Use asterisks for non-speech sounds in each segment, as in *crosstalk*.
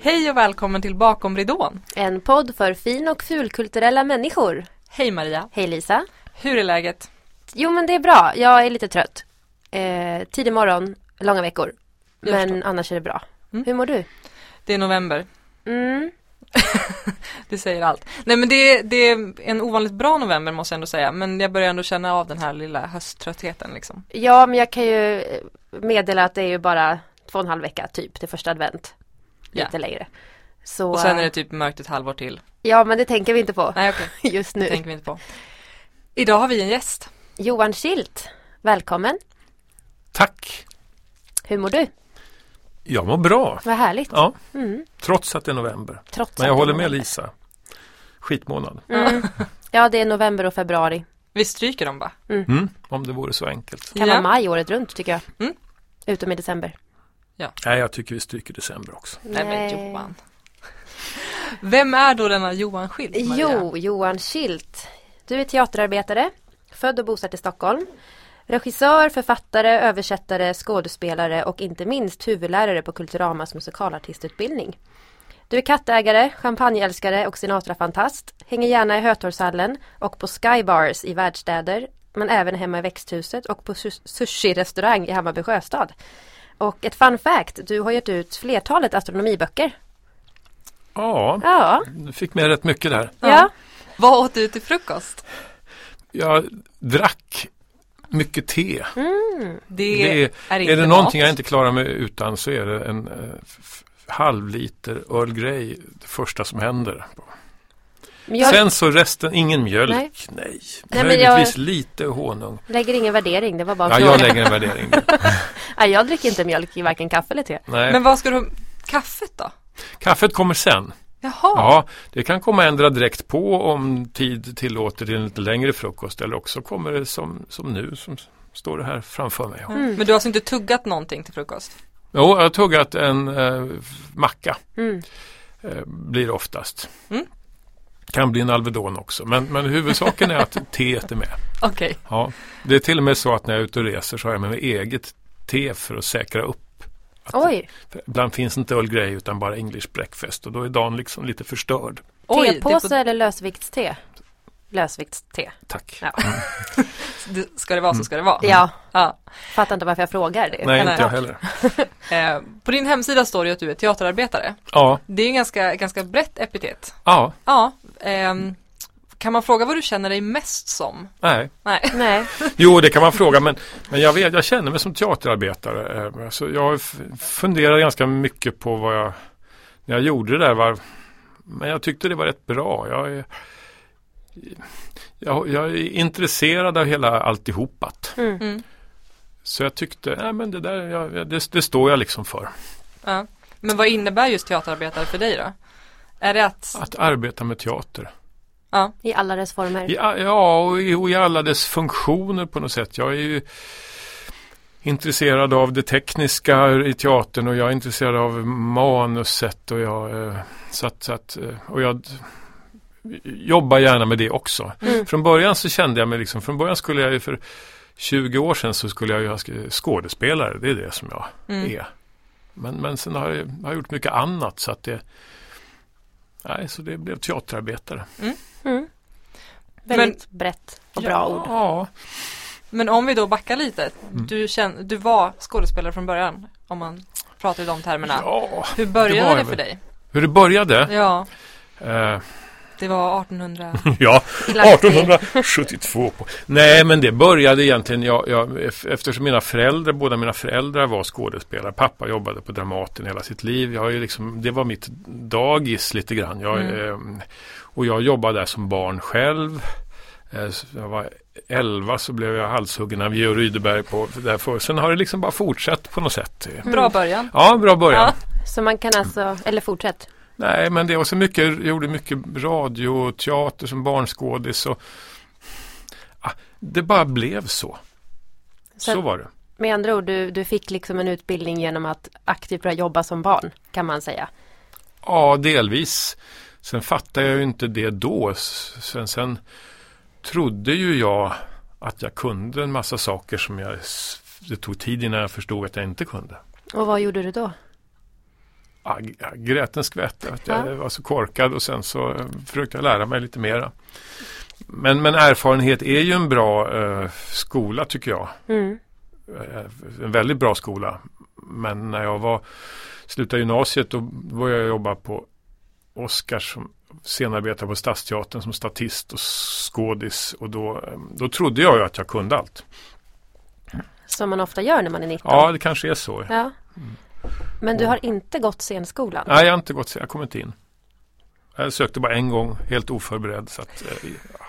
Hej och välkommen till Bakom ridån. En podd för fin och fulkulturella människor. Hej Maria. Hej Lisa. Hur är läget? Jo men det är bra. Jag är lite trött. Eh, tidig morgon, långa veckor. Jag men förstår. annars är det bra. Mm. Hur mår du? Det är november. *laughs* Mm. Det säger allt. Nej men det, det är en ovanligt bra november måste jag ändå säga. Men jag börjar ändå känna av den här lilla hösttröttheten liksom. Ja men jag kan ju eh, meddela att det är ju bara två och en halv vecka typ till första advent. Lite Ja. längre. Så, Och sen är eh, det typ mörkt ett halvår till. Ja men det tänker vi inte på Nej okej, *laughs* just det nu. tänker vi inte på. Idag har vi en gäst. Johan Schildt, välkommen. Tack! Hur mår du? Jag mår bra. Vad härligt. Ja, Mm. trots att det är november. Trots Men jag det håller med. Lisa. Skitmånad. Mm. *laughs* Ja det är november och februari. Vi stryker dem bara. Mm, om det vore så enkelt. Kan Ja. vara maj året runt tycker jag. Mm. Utom i december. Nej, jag tycker vi stryker december också. Nej men Johan. Vem är då denna Johan Schild? Maria? Jo, Johan Schildt. Du är teaterarbetare, född och bosatt i Stockholm. Regissör, författare, översättare, skådespelare och inte minst huvudlärare på Kulturamas musikalartistutbildning. Du är kattägare, champagneälskare och Sinatra-fantast. Hänger gärna i Hötorgshallen och på Skybars i världsstäder. Men även hemma i växthuset och på sus- sushi-restaurang i Hammarby sjöstad. Och ett fun fact, du har gett ut flertalet astronomiböcker. Ja, Ja, du fick med rätt mycket där. ja. Vad åt du till frukost? Jag drack mycket te. Mm. Det, Det är, är inte är det någonting mat. jag inte klarar mig utan så är det en eh, f- halv liter Earl Grey, det första som händer. Men jag Sen så resten, ingen mjölk, Nej. nej. men Möjligtvis lite honung. lägger ingen värdering, det var bara Ja, en jag fråga. lägger en värdering. *laughs* Nej, jag dricker inte mjölk i varken kaffe eller te. Nej. Men vad ska du ha? Kaffet då? Kaffet kommer sen. Jaha. Ja, det kan komma ändra direkt på om tid tillåter till en lite längre frukost eller också kommer det som, som nu som står det här framför mig. Mm. Men du har alltså inte tuggat någonting till frukost? Jo, jag har tuggat en eh, macka, Mm. eh, blir oftast. Mm. Kan bli en Alvedon också, men, men huvudsaken är att *laughs* teet är med. Okej. Ja, det är till och med så att när jag är ute och reser så har jag med mig eget te för att säkra upp. Att Oj, Ibland finns inte Earl Grey utan bara English breakfast och då är dagen liksom lite förstörd. Oj, tepåse eller lösviktste? Lösviktste. Tack. Ja. *laughs* det, ska det vara så ska det vara. ja, Ja. fattar inte varför jag frågar det. Nej, nej. inte jag heller. *laughs* Eh, på din hemsida står det ju att du är teaterarbetare. Ja, Det är ju en ganska, ganska brett epitet. ja, Ja. ehm, kan man fråga vad du känner dig mest som? nej. Nej. Nej, *laughs* Jo, det kan man fråga, men, men jag, vet, jag känner mig som teaterarbetare. Eh, Alltså, jag funderar ganska mycket på vad jag, när jag gjorde det där. Var, men jag tyckte det var rätt bra. Jag är, jag, jag är intresserad av hela alltihopat. mm. Mm. Så jag tyckte, nej men det där, jag, det, det står jag liksom för. Ja. Men vad innebär just teaterarbetare för dig då? Är det att, Att arbeta med teater. Ja, i alla dess former. Ja, och i, och i alla dess funktioner på något sätt. Jag är ju intresserad av det tekniska i teatern och jag är intresserad av manuset och jag, eh, så att, så att, eh, och jag jobbar gärna med det också. Mm. Från början så kände jag mig liksom, från början skulle jag ju för 20 år sedan så skulle jag ju ha sk- skådespelare, det är det som jag mm. är. Men, men sen har jag, har jag gjort mycket annat så att det, nej, så det blev teaterarbetare. Mm. Väldigt brett och bra ja, ord. Ja, Men om vi då backar lite. Mm. Du, känn, du var skådespelare från början. Om man pratar i de termerna. ja. Hur det började var det, jag för dig? Hur det började? Ja, Eh, det var 1800. *laughs* ja, Lagt till. 1872. På. Nej, men det började egentligen, jag, jag, ef- eftersom mina föräldrar, båda mina föräldrar var skådespelare. Pappa jobbade på Dramaten hela sitt liv. Jag har ju liksom, det var mitt dagis lite grann. Jag, Mm. eh, och jag jobbade där som barn själv. Eh, så jag var 11 så blev jag halshuggen av Georg Rydeberg på därför. Sen har det liksom bara fortsatt på något sätt. Bra början. Ja, bra början. Ja. Så man kan alltså, eller fortsätt. Nej, men det var så mycket, jag gjorde mycket radio och teater som barnskådis och ah, det bara blev så. Så, Så- var det. Med andra ord, du, du fick liksom en utbildning genom att aktivt börja jobba som barn, kan man säga. Ja, delvis. Sen fattade jag ju inte det då. Sen, sen trodde ju jag att jag kunde en massa saker som jag, det tog tid innan jag förstod att jag inte kunde. Och vad gjorde du då? ja, jag grät en skvätt. Att jag Ja. var så korkad och sen så eh, försökte jag lära mig lite mera. Men, men erfarenhet är ju en bra eh, skola tycker jag. Mm. Eh, en väldigt bra skola. Men när jag var slutade gymnasiet då började jag jobba på Oscars som scenarbetare på Stadsteatern som statist och skådis och då, eh, då trodde jag ju att jag kunde allt. Som man ofta gör när man är 19. Ja, det kanske är så. Ja. Men du har inte gått scenskolan? Nej, jag har inte gått, jag kom inte in. Jag sökte bara en gång, helt oförberedd. Så, att, eh, ja.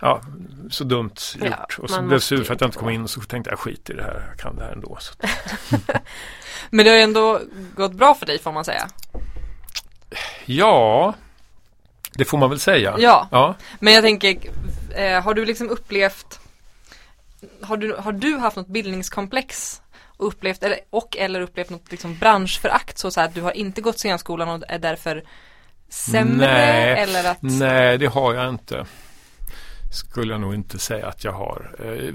Ja, så dumt Ja, gjort. och så blev jag sur för att jag inte kom in och så tänkte jag skit i det här, jag kan det här ändå. Så. *laughs* Men det har ju ändå gått bra för dig får man säga. Ja, det får man väl säga. Ja, ja. men jag tänker, eh, har du liksom upplevt har du, har du haft något bildningskomplex och upplevt, eller, och eller upplevt något liksom branschförakt så, så att du har inte gått scenskolan och är därför sämre Nej, eller att Nej, det har jag inte. Skulle jag nog inte säga att jag har. Eh,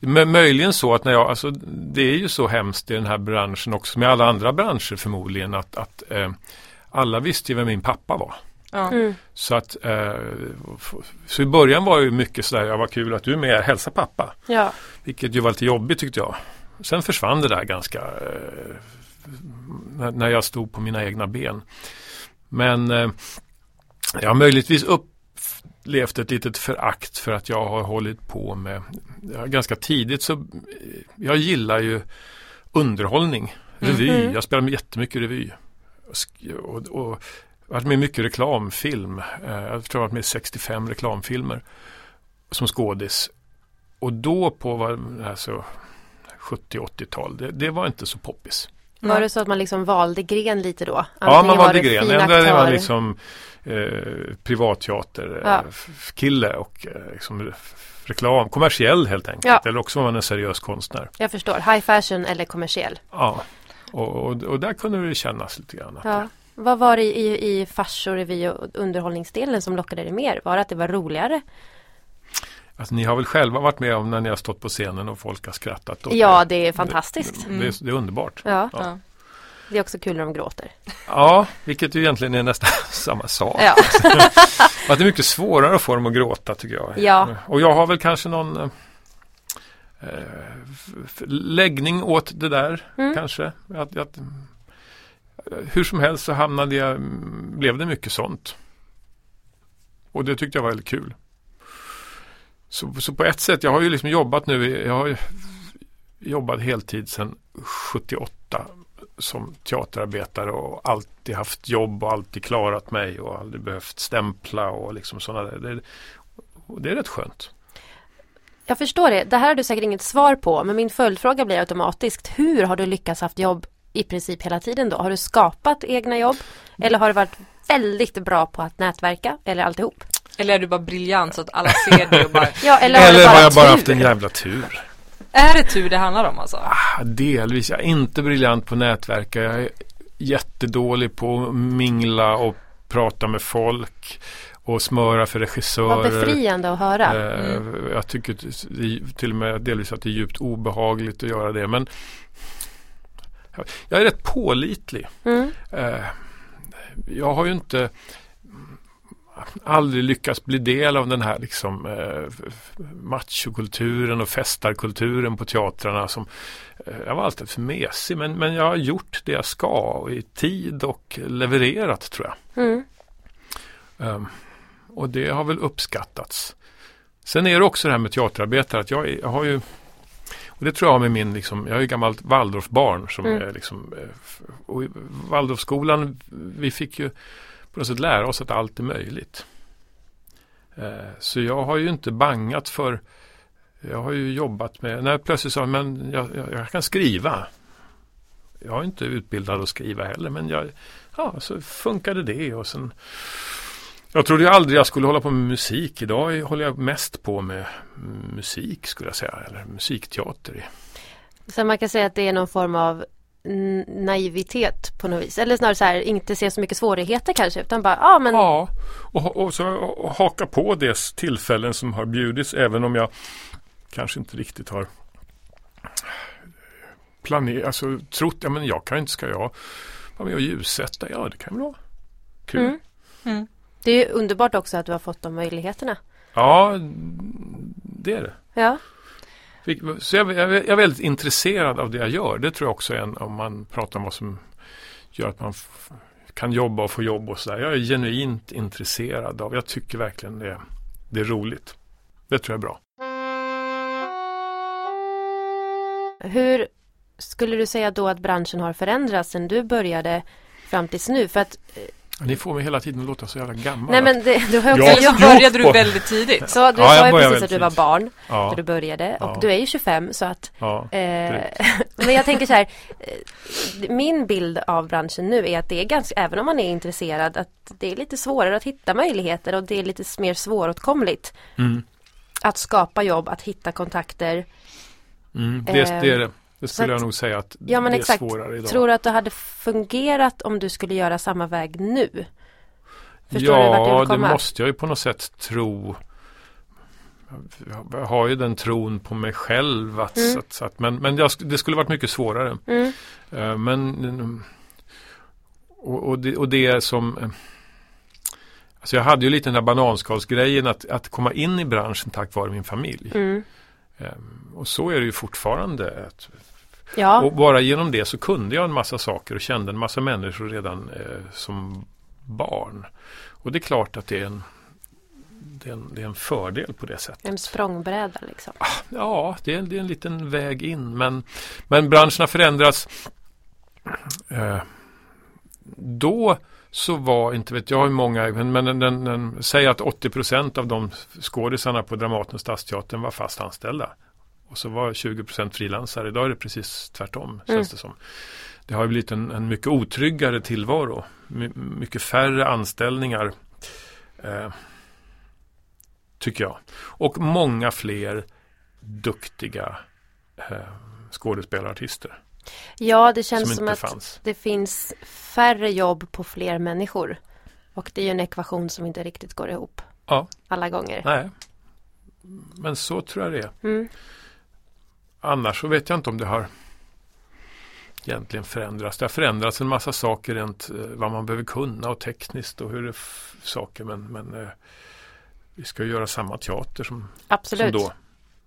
Men möjligen så att när jag, alltså det är ju så hemskt i den här branschen också, med alla andra branscher förmodligen, att, att eh, alla visste ju vem min pappa var. ja. Mm. Så att, eh, så i början var det ju mycket sådär, ja vad kul att du är med, hälsa pappa. Ja. Vilket ju var lite jobbigt tyckte jag. Sen försvann det där ganska eh, när, när jag stod på mina egna ben. Men eh, jag har möjligtvis upplevt ett litet förakt för att jag har hållit på med, ja, ganska tidigt så, eh, jag gillar ju underhållning, revy, Mhm. jag spelar med jättemycket revy. Och, och, varit med i mycket reklamfilm, eh, jag tror jag har varit med i 65 reklamfilmer som skådis. Och då på alltså, 70-80-tal, det, det var inte så poppis. Var det så att man liksom valde gren lite då? ja, man Antingen var valde det gren. Ändå var aktör- liksom eh, privatteater, Ja. eh, kille och eh, liksom, reklam, kommersiell helt enkelt. Ja. Eller också var man en seriös konstnär. Jag förstår, high fashion eller kommersiell. Ja. Och, och, och där kunde det kännas lite grann. Att, Ja. Vad var det i, i fars och revy och underhållningsdelen som lockade dig mer? Var det att det var roligare? Alltså, ni har väl själva varit med om när ni har stått på scenen och folk har skrattat? Ja, det är fantastiskt. Det, det, är, det är underbart. Ja, Ja. Ja. det är också kul när de gråter. Ja, vilket ju egentligen är nästan *laughs* samma sak. Ja, det är mycket svårare att få dem att gråta tycker jag. Ja. Och jag har väl kanske någon eh, läggning åt det där Mm. kanske. Att, att, hur som helst så hamnade jag, blev det mycket sånt. Och det tyckte jag var väldigt kul. Så, så på ett sätt, jag har ju liksom jobbat nu, jag har jobbat heltid sedan 78 som teaterarbetare och alltid haft jobb och alltid klarat mig och aldrig behövt stämpla och liksom sådana där. Det, och det är rätt skönt. Jag förstår det. Det här har du säkert inget svar på, men min följdfråga blir automatiskt. Hur har du lyckats haft jobb i princip hela tiden då? Har du skapat egna jobb? Eller har du varit väldigt bra på att nätverka? Eller alltihop? Eller är du bara briljant så att alla ser dig och bara *laughs* Ja, eller, har, Eller du bara har jag bara tur? haft en jävla tur? Är det tur det handlar om alltså? Ah, delvis. Jag är inte briljant på nätverka. Jag är jättedålig på att mingla och prata med folk och smöra för regissörer. Vad befriande att höra. Eh, Jag tycker till och med delvis att det är djupt obehagligt att göra det. Men jag är rätt pålitlig. Mm. Eh, Jag har ju inte aldrig lyckats bli del av den här liksom eh, machokulturen och festarkulturen på teatrarna. Som, eh, jag var alltid för mesig men, men jag har gjort det jag ska i tid och levererat tror jag. Mm. Um, och det har väl uppskattats. Sen är det också det här med teaterarbetare att jag, jag har ju och det tror jag har med min, liksom, jag är ju gammalt Waldorfbarn som Mm. är liksom, eh, och Waldorfskolan, vi fick ju på något sätt lära oss att allt är möjligt. Eh, så jag har ju inte bangat för, jag har ju jobbat med, när jag plötsligt sa men jag, jag, jag kan skriva. Jag är inte utbildad att skriva heller men jag, ja så funkade det och sen jag trodde ju aldrig jag skulle hålla på med musik. Idag håller jag mest på med musik skulle jag säga. Eller musikteater. Så man kan säga att det är någon form av naivitet på något vis. Eller snarare så här, inte se så mycket svårigheter kanske. Utan bara, ja men Ja, och, och så och haka på det tillfällen som har bjudits. Även om jag kanske inte riktigt har planerat, alltså trott, ja men jag kan inte, ska jag vara med och ljussätta, ja det kan väl vara kul. Mm. Mm. Det är ju underbart också att du har fått de möjligheterna. Ja, det är det. Ja, Så jag, jag, jag är väldigt intresserad av det jag gör. Det tror jag också är en, om man pratar om vad som gör att man kan jobba och få jobb och sådär. Jag är genuint intresserad av, jag tycker verkligen det, det är roligt. Det tror jag är bra. hur skulle du säga då att branschen har förändrats sedan du började fram tills nu? För att, Ni får mig hela tiden att låta så jävla gammal. nej men det, du har också så jo, började du väldigt tidigt. Så du Ja, jag sa ju precis att du var barn ja, när du började och Ja. du är ju 25 så att ja. eh, *laughs* Men jag tänker så här eh, Min bild av branschen nu är att det är ganska, även om man är intresserad att det är lite svårare att hitta möjligheter och det är lite mer svåråtkomligt Mm, att skapa jobb, att hitta kontakter. mm, det, det är det. Det skulle jag att- nog säga att Ja men det är exakt. svårare idag. Tror du att det hade fungerat om du skulle göra samma väg nu? Förstår jag ja, det måste jag ju på något sätt tro. Jag har ju den tron på mig själv. Att, Mm. att, att, men men jag, det skulle varit mycket svårare. Mm. Eh, Men och, och, det, och det som eh, Alltså jag hade ju lite den där bananskalsgrejen att, att komma in i branschen tack vare min familj. Mm. Eh, Och så är det ju fortfarande. Att, Ja, och bara genom det så kunde jag en massa saker och kände en massa människor redan eh, som barn. Och det är klart att det är en, det är en, det är en fördel på det sättet. en språngbräda liksom. Ja, det är, det är en liten väg in. Men, men branschen har förändrats. Eh, då så var, inte vet jag hur många, men, men den, den, den, säg att 80 procent av de skådisarna på Dramaten och Stadsteatern var fast anställda. Och så var 20 procent frilansare. Idag är det precis tvärtom, känns Mm. det som. Det har blivit en, en mycket otryggare tillvaro. My, mycket färre anställningar. Eh, tycker jag. Och många fler duktiga eh, skådespelare och artister. Ja, det känns som som att fanns. det finns färre jobb på fler människor. Och det är ju en ekvation som inte riktigt går ihop. Ja. Alla gånger. Nej. Men så tror jag det är. Mm. Annars så vet jag inte om det har egentligen förändrats. Det har förändrats en massa saker rent eh, vad man behöver kunna och tekniskt och hur det saker. Men, men eh, vi ska ju göra samma teater som, som Absolut. då.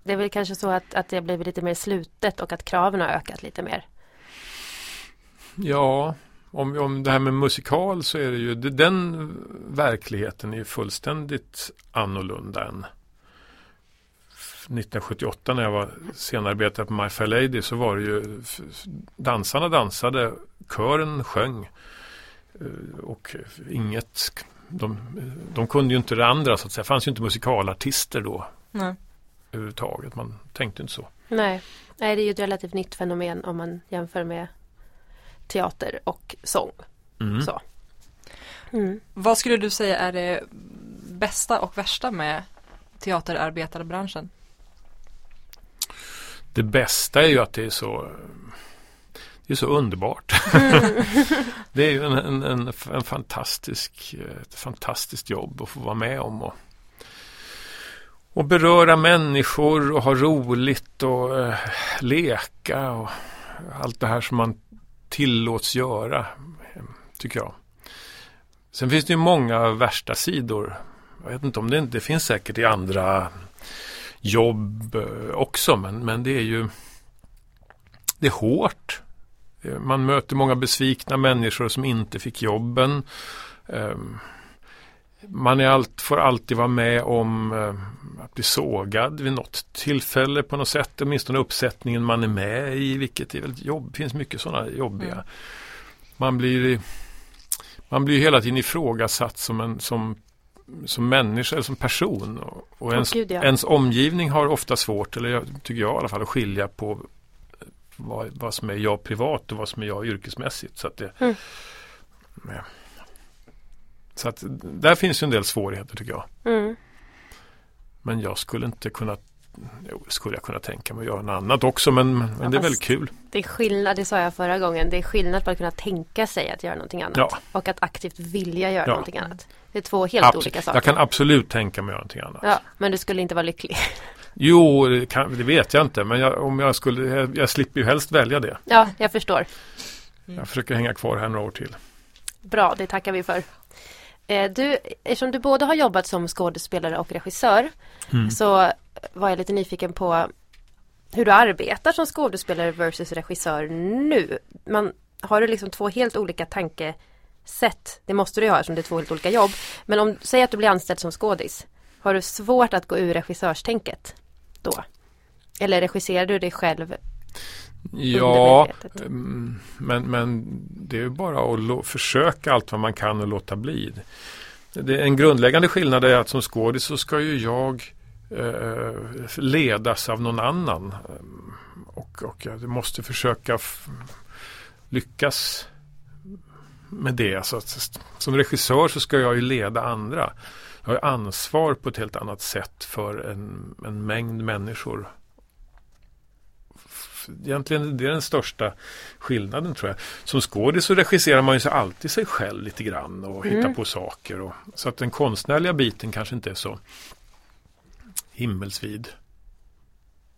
Det är väl kanske så att, att det har blivit lite mer slutet och att kraven har ökat lite mer. Ja, om, om det här med musikal så är det ju den verkligheten är ju fullständigt annorlunda än 1978 när jag var scenarbetare på My Fair Lady så var det ju dansarna dansade, kören sjöng eh, och inget de, de kunde ju inte det andra så att säga. Det fanns ju inte musikalartister då Nej. överhuvudtaget. Man tänkte inte så. Nej. Nej, det är ju ett relativt nytt fenomen om man jämför med teater och sång. Mm. Så. Mm. Vad skulle du säga är det bästa och värsta med teaterarbetarbranschen? Det bästa är ju att det är så det är så underbart. *laughs* det är ju en, en, en, en fantastisk, ett fantastiskt jobb att få vara med om. Och, och beröra människor och ha roligt och eh, leka och allt det här som man tillåts göra, tycker jag. Sen finns det ju många värsta sidor. Jag vet inte om det, det finns säkert i andra jobb eh, också, men, men det är ju det är hårt. Eh, Man möter många besvikna människor som inte fick jobben. Ehm, Man är allt, får alltid vara med om eh, att bli sågad vid något tillfälle på något sätt. Åtminstone uppsättningen man är med i, vilket är väldigt jobb. Det finns mycket sådana jobbiga. Mm. Man blir man blir hela tiden ifrågasatt som, en, som, som människa eller som person. Och, ens, gud, ja. ens omgivning har ofta svårt, eller jag, tycker jag i alla fall, att skilja på vad, vad som är jag privat och vad som är jag yrkesmässigt. Så att, det, Mm. ja. så att där finns ju en del svårigheter tycker jag. Mm. Men jag skulle inte kunna Jo, det skulle jag kunna tänka mig att göra något annat också men, men Ja, det är väldigt kul. Det är skillnad, det sa jag förra gången, det är skillnad på att kunna tänka sig att göra någonting annat Ja. och att aktivt vilja göra Ja. någonting annat. Det är två helt Absolut. olika saker. Jag kan absolut tänka mig att göra någonting annat. Ja, men du skulle inte vara lycklig. *laughs* Jo, det, kan, det vet jag inte men jag, om jag skulle, jag, jag slipper ju helst välja det. Ja, jag förstår. Mm. Jag försöker hänga kvar här några år till. Bra, det tackar vi för. Eh, Du, eftersom du både har jobbat som skådespelare och regissör Mm. så var jag lite nyfiken på hur du arbetar som skådespelare versus regissör nu. Man, har du liksom två helt olika tankesätt? Det måste du ju ha eftersom det är två helt olika jobb. Men om, säg att du blir anställd som skådis. Har du svårt att gå ur regissörstänket då? Eller regisserar du dig själv Ja, mm, men, men det är bara att lo- försöka allt vad man kan och låta bli. Det, en grundläggande skillnad är att som skådis så ska ju jag ledas av någon annan. Ehm, Och, och jag måste försöka lyckas med det. Alltså som regissör så ska jag ju leda andra. Jag har ansvar på ett helt annat sätt för en, en mängd människor. Egentligen det är den största skillnaden tror jag. Som skådis så regisserar man ju sig alltid sig själv lite grann och Mm. hittar på saker. Och, så att den konstnärliga biten kanske inte är så himmelsvid.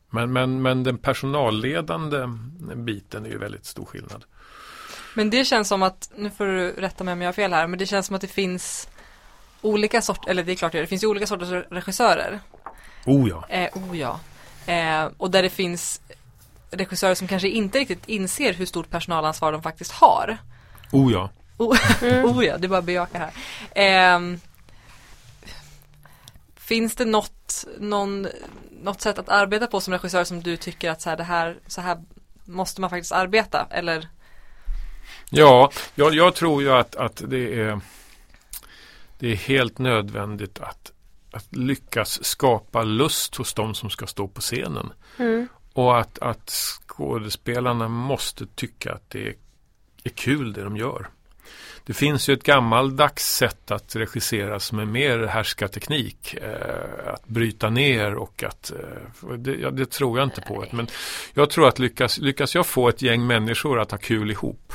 Men, men, men den personalledande biten är ju väldigt stor skillnad. Men det känns som att, nu får du rätta mig om jag har fel här, men det känns som att det finns olika sorters, eller det är klart det, det finns ju olika sorters regissörer. Oh ja. Eh, oh ja. Eh, och där det finns regissörer som kanske inte riktigt inser hur stort personalansvar de faktiskt har. Oh ja. Oh, *laughs* oh ja, det är bara att bejaka här. Ehm, finns det något, någon, något sätt att arbeta på som regissör som du tycker att så här, det här, så här måste man faktiskt arbeta? Eller? Ja, jag, jag tror ju att, att det, är, det är helt nödvändigt att, att lyckas skapa lust hos de som ska stå på scenen. Mm. Och att, att skådespelarna måste tycka att det är, är kul det de gör. Det finns ju ett gammaldags sätt att regissera som är mer härskarteknik. Eh, att bryta ner och att, eh, det, ja, det tror jag inte på. Men jag tror att lyckas, lyckas jag få ett gäng människor att ha kul ihop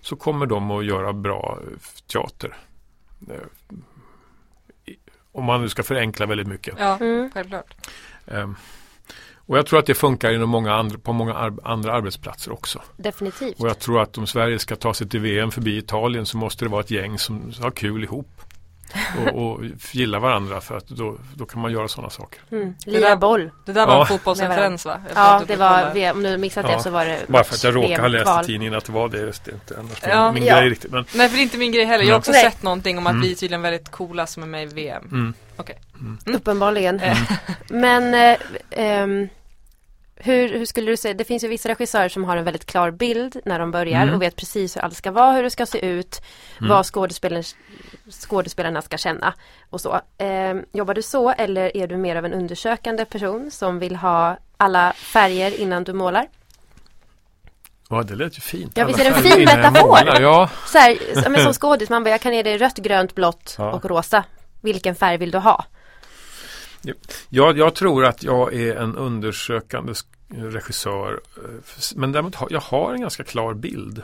så kommer de att göra bra eh, teater. Eh, om man nu ska förenkla väldigt mycket. Ja, Mm. självklart. Ehm, och jag tror att det funkar inom många andra, på många ar- andra arbetsplatser också. Definitivt. Och jag tror att om Sverige ska ta sig till VM förbi Italien så måste det vara ett gäng som har kul ihop. Och, *laughs* och gillar varandra för att då, då kan man göra sådana saker. Mm. Det Lira där- boll. Det där var Ja. en fotbollsreferens va? Ja, det var, VM. om du missat det Ja. så var det Bara för att jag råkar ha läst i tidningen att det var det. Det är inte annars Ja. min Ja. grej riktigt. Men, Nej för det är inte min grej heller. Jag har också Nej. sett någonting om att Mm. vi är tydligen väldigt coola som är med i VM. mm. Uppenbarligen. Mm. Men eh, ehm, hur, hur skulle du säga, det finns ju vissa regissörer som har en väldigt klar bild när de börjar Mm. och vet precis hur allt ska vara, hur det ska se ut, Mm. vad skådespelaren, skådespelarna ska känna och så. Ehm, jobbar du så eller är du mer av en undersökande person som vill ha alla färger innan du målar? Ja, det lät ju fint. Ja, visst är det en fin metafor? Ja, Så här, men som skådis, man bara, jag kan ge dig rött, grönt, blått Ja. och rosa. Vilken färg vill du ha? Jag, jag tror att jag är en undersökande regissör. eh, Men däremot har jag har en ganska klar bild.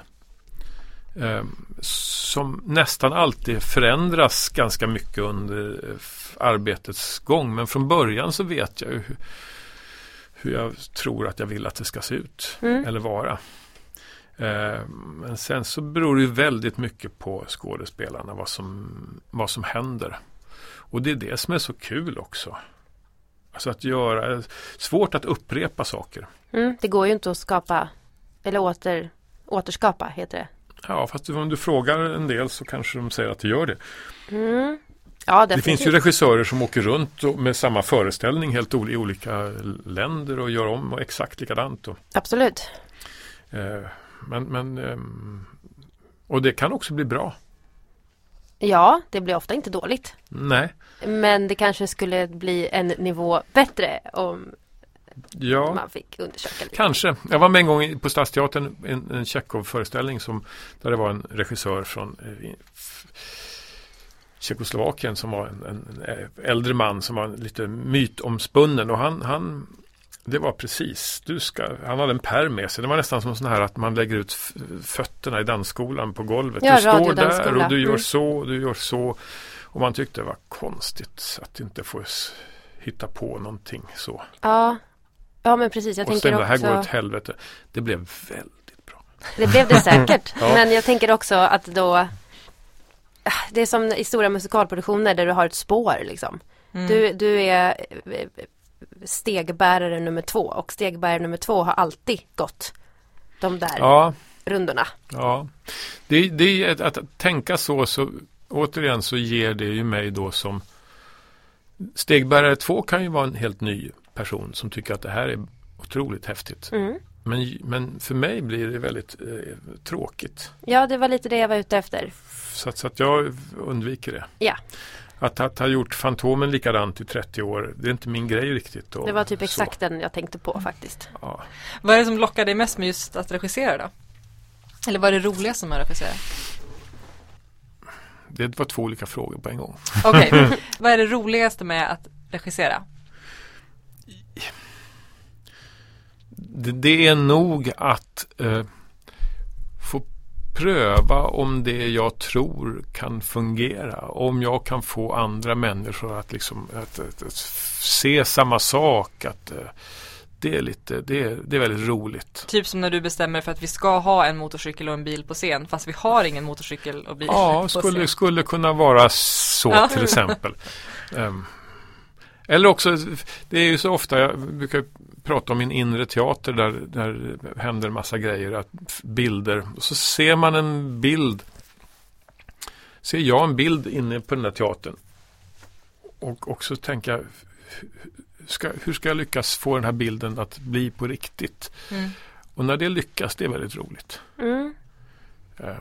Eh, som nästan alltid förändras ganska mycket under eh, arbetets gång. Men från början så vet jag hur, hur jag tror att jag vill att det ska se ut. Mm. Eller vara. Eh, men sen så beror det väldigt mycket på skådespelarna. Vad som, vad som händer. Och det är det som är så kul också. Alltså att göra, svårt att upprepa saker. Mm, det går ju inte att skapa, eller åter, återskapa heter det. Ja, fast om du frågar en del så kanske de säger att det gör det. Mm. Ja, Det finns ju regissörer som åker runt med samma föreställning helt i olika länder och gör om och exakt likadant. Och, Absolut. eh, men, men, ehm, och det kan också bli bra. Ja, det blir ofta inte dåligt. Nej, Men det kanske skulle bli en nivå bättre om ja. man fick undersöka lite. Kanske. Jag var med en gång på Stadsteatern, en, en Tjechov-föreställning som, där det var en regissör från eh, Tjeckoslovakien som var en, en, en äldre man som var lite mytomspunnen och han, han det var precis, du ska, han hade en pärm med sig. Det var nästan som sån här att man lägger ut fötterna i dansskolan på golvet. Ja, du står där och du gör Mm. så och du gör så. Och man tyckte det var konstigt att inte få hitta på någonting så. Ja. ja, men precis. Jag och sen tänker det här också... går åt helvete. Det blev väldigt bra. Det blev det säkert. *laughs* Ja. Men jag tänker också att då ah, Det är som i stora musikalproduktioner där du har ett spår liksom. Mm. Du, du är eh, stegbärare nummer två och stegbärare nummer två har alltid gått de där Ja, rundorna. ja. Det, det är att, att tänka så, så återigen så ger det ju mig då som Stegbärare 2 kan ju vara en helt ny person som tycker att det här är otroligt häftigt. Mm. Men, men för mig blir det väldigt eh, tråkigt. Ja, det var lite det jag var ute efter. Så så att jag undviker det. Ja. Att, att ha gjort Fantomen likadant i 30 år, det är inte min grej riktigt. Och Det var typ så. exakt den jag tänkte på faktiskt. Ja. Vad är det som lockar dig mest med just att regissera då? Eller vad är det roligaste med att regissera? Det var två olika frågor på en gång. Okej, *laughs* vad är det roligaste med att regissera? Det, det är nog att eh, pröva om det jag tror kan fungera. Om jag kan få andra människor att, liksom, att, att, att se samma sak. Att, eh, det, är lite, det, är, det är väldigt roligt. Typ som när du bestämmer för att vi ska ha en motorcykel och en bil på scen fast vi har ingen motorcykel och bil Ja, på skulle, scen. skulle kunna vara så Ja. till exempel. Ehm, eller också, det är ju så ofta, jag brukar prata om min inre teater där, där händer en massa grejer, att bilder. Och så ser man en bild, ser jag en bild inne på den där teatern. Och, och så tänker jag, ska, hur ska jag lyckas få den här bilden att bli på riktigt? Mm. Och när det lyckas, det är väldigt roligt. Mm. Eh,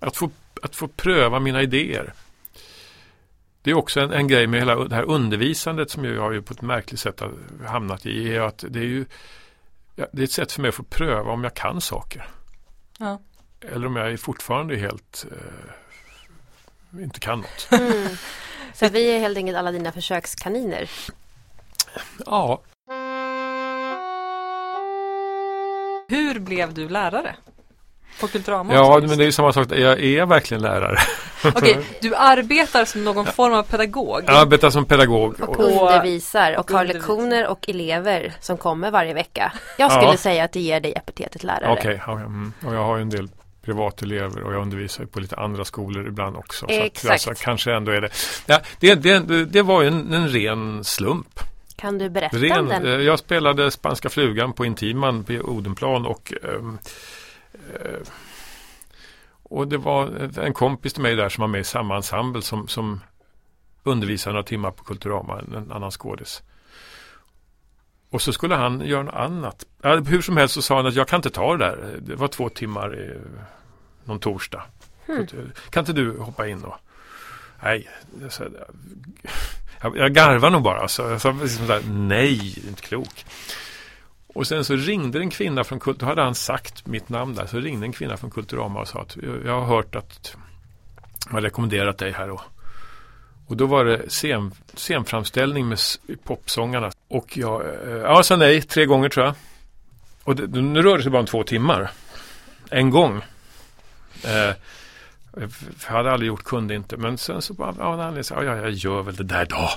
Att få, att få pröva mina idéer. Det är också en, en grej med hela det här undervisandet som jag ju på ett märkligt sätt har hamnat i. Är att det är ju ja, det är ett sätt för mig att få pröva om jag kan saker. Ja. Eller om jag är fortfarande helt eh, inte kan något. Mm. *laughs* Så vi är helt enkelt alla dina försökskaniner. Ja, Hur blev du lärare? På Kulturama ja också, men det är ju samma sak. Jag är verkligen lärare. *laughs* Okej, du arbetar som någon form av pedagog. Jag arbetar som pedagog. Och Och, undervisar och, har undervisar. lektioner och elever som kommer varje vecka. Jag skulle Ja. säga att det ger dig epitetet lärare. Okej, ja, mm. och jag har ju en del privatelever och jag undervisar på lite andra skolor ibland också. Så Exakt. att, alltså, kanske ändå är det. Ja, det, det, det var ju en, en ren slump. Kan du berätta om Ren, den? eh, jag spelade Spanska flugan på Intiman på Odenplan och eh, och det var en kompis till mig där som var med i samma ensemble som, som undervisade några timmar på Kulturama, en, annan skådis. Och så skulle han göra något annat. Hur som helst så sa han att jag kan inte ta det där. Det var två timmar i, någon torsdag. Så, Kan inte du hoppa in och Nej, jag, sa, jag, jag garvar nog bara. Så jag sa liksom så här, nej, inte klok. Och sen så ringde en kvinna från Kulturama, då hade han sagt mitt namn där, så ringde en kvinna från Kulturama och sa att jag har hört att jag har rekommenderat dig här. Och, och då var det scen, scenframställning med popsångarna. Och jag, eh, ja, sa nej tre gånger tror jag. Och det, nu rör det sig bara om två timmar. En gång. Eh, jag hade aldrig gjort, kunde inte. Men sen så bara, av en anledning, så, ja, ja, jag gör väl det där då.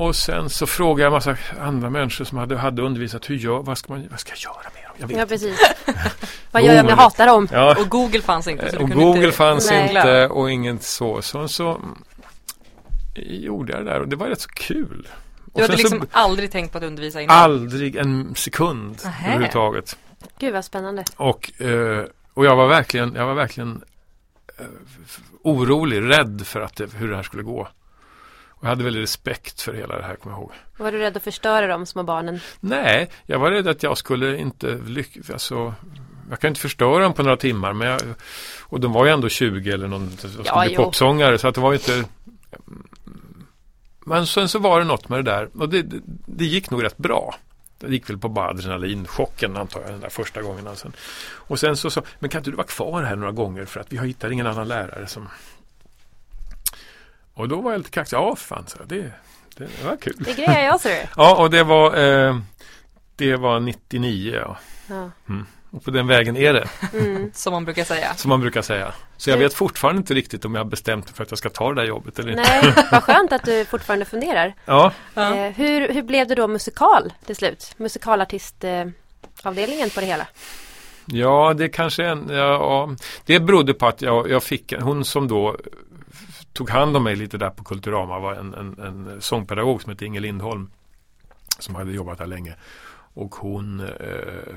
Och sen så frågade jag en massa andra människor som hade, hade undervisat, hur gör, vad, ska man, vad ska jag göra med dem? Jag vet Ja, inte. precis. *laughs* Vad gör jag om jag hatar dem? Ja, Och Google fanns inte. Så du och kunde Google inte fanns Nej. inte och inget så. Så, så gjorde jag det där och det var rätt så kul. Och Du hade liksom så, aldrig tänkt på att undervisa innan? aldrig en sekund Nähä. överhuvudtaget. Gud vad spännande. Och, eh, och jag var verkligen, jag var verkligen eh, orolig, rädd för att det, hur det här skulle gå. Och jag hade väldigt respekt för hela det här, kommer jag ihåg. Var du rädd att förstöra de små barnen? Nej, jag var rädd att jag skulle inte lyckas. Alltså, jag kan inte förstöra dem på några timmar. Men jag, och de var ju ändå 20 eller någon, de skulle Ja, bli jo. popsångare. Så att det var ju inte... Men sen så var det något med det där. Och det, det, det gick nog rätt bra. Det gick väl på bara adrenalinchocken antar jag den där första gången. Alltså. Och sen så sa men kan inte du vara kvar här några gånger för att vi har hittat ingen annan lärare som... Och då var jag lite kaxig. Ja, fan, så det, det, det var kul. Det grejer jag ser du. *laughs* Ja, och det var, eh, det var 99. Ja. Ja. Och på den vägen är det, Mm. *laughs* Som man brukar säga. som man brukar säga. Så jag vet fortfarande inte riktigt om jag har bestämt mig för att jag ska ta det där jobbet eller inte. Nej, *laughs* vad skönt att du fortfarande funderar. Ja, Ja. Eh, hur, hur blev du då musikal till slut? Musikalartist? Eh, på det hela? Ja, det kanske en, ja, det berodde på att jag, jag fick, hon som då tog hand om mig lite där på Kulturama var en, en, en sångpedagog som hette Inger Lindholm. Som hade jobbat där länge. Och hon, eh,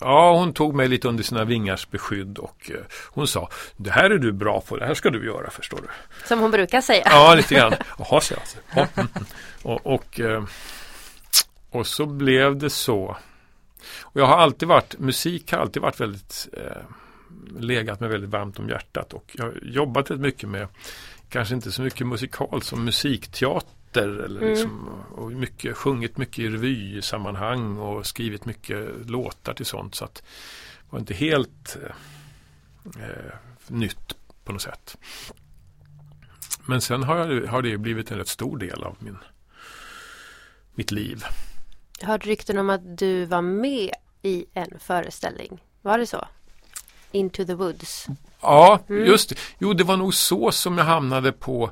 ja, hon tog mig lite under sina vingars beskydd och eh, hon sa Det här är du bra på, det här ska du göra förstår du. Som hon brukar säga. Ja, lite grann. Jaha, så alltså. Ja. *laughs* Och, och, eh, och så blev det så. Och jag har alltid varit, musik har alltid varit väldigt eh, legat mig väldigt varmt om hjärtat och jag har jobbat rätt mycket med kanske inte så mycket musikal som musikteater eller Mm. liksom, och mycket, sjungit mycket i revysammanhang och skrivit mycket låtar till sånt så att det var inte helt eh, eh, nytt på något sätt. Men sen har, jag, har det blivit en rätt stor del av min, mitt liv. Jag hörde rykten om att du var med i en föreställning. Var det så? Into the Woods. Ja, Mm. just det. Jo, det var nog så som jag hamnade på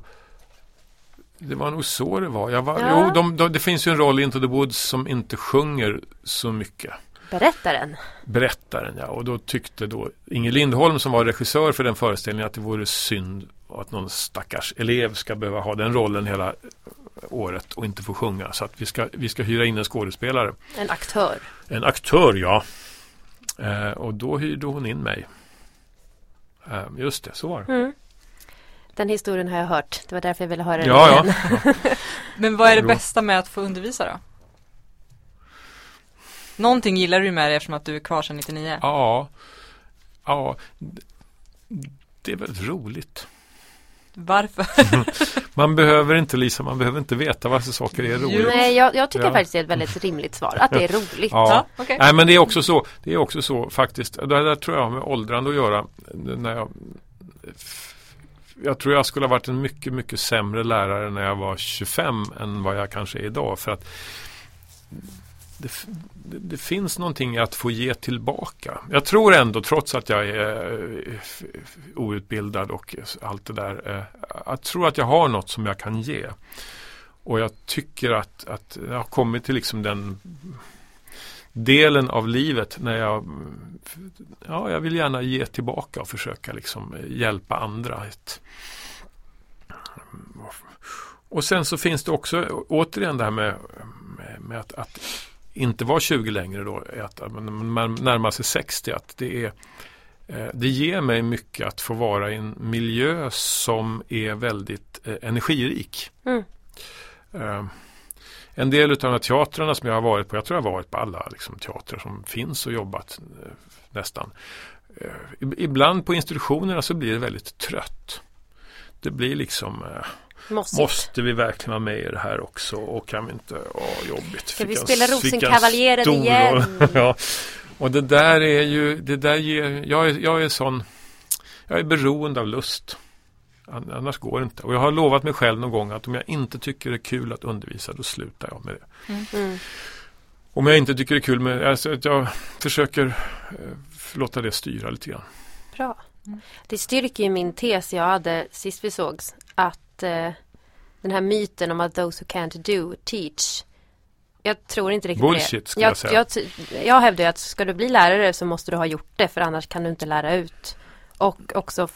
det var nog så det var. Jag var Ja. jo, de, de, det finns ju en roll i Into the Woods som inte sjunger så mycket. Berättaren. Berättaren, ja. Och då tyckte då Inger Lindholm som var regissör för den föreställningen att det vore synd att någon stackars elev ska behöva ha den rollen hela året och inte få sjunga. Så att vi ska, vi ska hyra in en skådespelare. En aktör. En aktör, ja. Eh, och då hyrde hon in mig. Eh, just det, så var det. Mm. Den historien har jag hört. Det var därför jag ville höra den Ja, igen. ja. *laughs* Men vad är det bästa med att få undervisa då? Någonting gillar du med det eftersom att du är kvar sedan 99. Ja, ja. Det är väldigt roligt. Varför? *laughs* Man behöver inte Lisa, man behöver inte veta varför saker är roligt. Nej, jag, jag tycker Ja. faktiskt det är ett väldigt rimligt svar. Att det är roligt. Ja. okej. Nej men det är också så, det är också så faktiskt, det där tror jag har med åldrande att göra. När jag, jag tror jag skulle ha varit en mycket, mycket sämre lärare när jag var 25 än vad jag kanske är idag. För att det, det, det finns någonting i att få ge tillbaka. Jag tror ändå, trots att jag är eh, outbildad och allt det där, eh, jag tror att jag har något som jag kan ge. Och jag tycker att, att jag har kommit till liksom den delen av livet när jag ja, jag vill gärna ge tillbaka och försöka liksom eh, hjälpa andra. Och sen så finns det också återigen det här med, med, med att, att inte vara 20 längre då, att man närmar sig 60, att det är eh, det ger mig mycket att få vara i en miljö som är väldigt eh, energirik. Mm. Eh, en del av de här teatrarna som jag har varit på, jag tror jag har varit på alla liksom, teatrar som finns och jobbat nästan. Ib- ibland på institutionerna så blir det väldigt trött. Det blir liksom Mossigt. Måste vi verkligen ha med i det här också och kan vi inte, åh jobbigt. Ska vi spela fick en Rosenkavaljerer stor igen? *laughs* ja. Och det där är ju, det där ger, jag är, jag är sån, jag är beroende av lust. An- Annars går det inte. Och jag har lovat mig själv någon gång att om jag inte tycker det är kul att undervisa då slutar jag med det. Mm. Om jag inte tycker det är kul med, alltså att jag försöker eh, låta det styra lite grann. Bra. Mm. Det styrker ju min tes jag hade sist vi sågs. Att eh, den här myten om att those who can't do teach. Jag tror inte riktigt Bullshit, det. jag. Jag, ty- jag hävdar att ska du bli lärare så måste du ha gjort det för annars kan du inte lära ut. Och också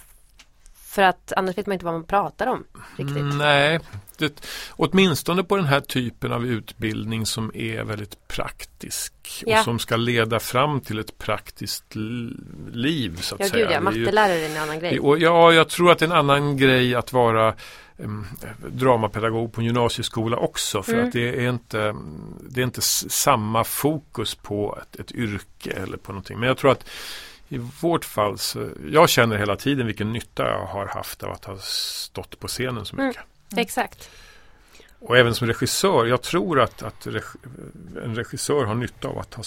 för att annars vet man inte vad man pratar om riktigt. Mm, nej, det, åtminstone på den här typen av utbildning som är väldigt praktisk Ja. och som ska leda fram till ett praktiskt liv så att Ja säga. gud ja, mattelärare är en annan grej. och ja, jag tror att det är en annan grej att vara um, dramapedagog på en gymnasieskola också. För Mm. att det är inte, det är inte samma fokus på ett, ett yrke eller på någonting. Men jag tror att i vårt fall så, jag känner hela tiden vilken nytta jag har haft av att ha stått på scenen så Mm. mycket. Exakt. Och även som regissör, jag tror att, att reg, en regissör har nytta av att ha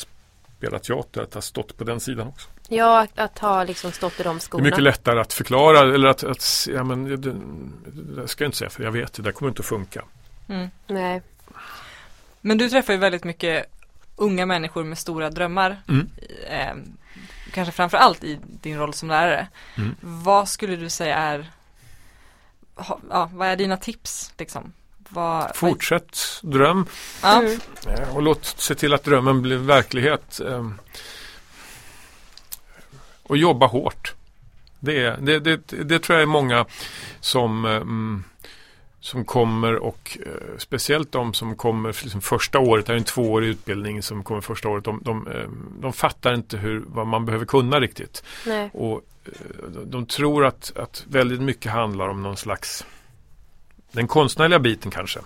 spelat teater, att ha stått på den sidan också. Ja, att, att ha liksom stått i de Det är skorna. mycket lättare att förklara eller att, att ja, men, det, det ska jag inte säga för jag vet det, det kommer inte att funka. Mm. Nej. Men du träffar ju väldigt mycket unga människor med stora drömmar. Mm. Kanske framför allt i din roll som lärare. Mm. Vad skulle du säga är ha, ja, Vad är dina tips liksom? vad... Fortsätt dröm Ja. Mm. eh, och låt se till att drömmen blir verklighet. eh, Och jobba hårt. Det, är, det, det, det tror jag är många som, eh, mm, som kommer och eh, speciellt de som kommer liksom första året, det är en tvåårig utbildning som kommer första året, de, de, eh, de fattar inte hur, vad man behöver kunna riktigt. Nej. Och eh, de- de tror att, att väldigt mycket handlar om någon slags den konstnärliga biten kanske.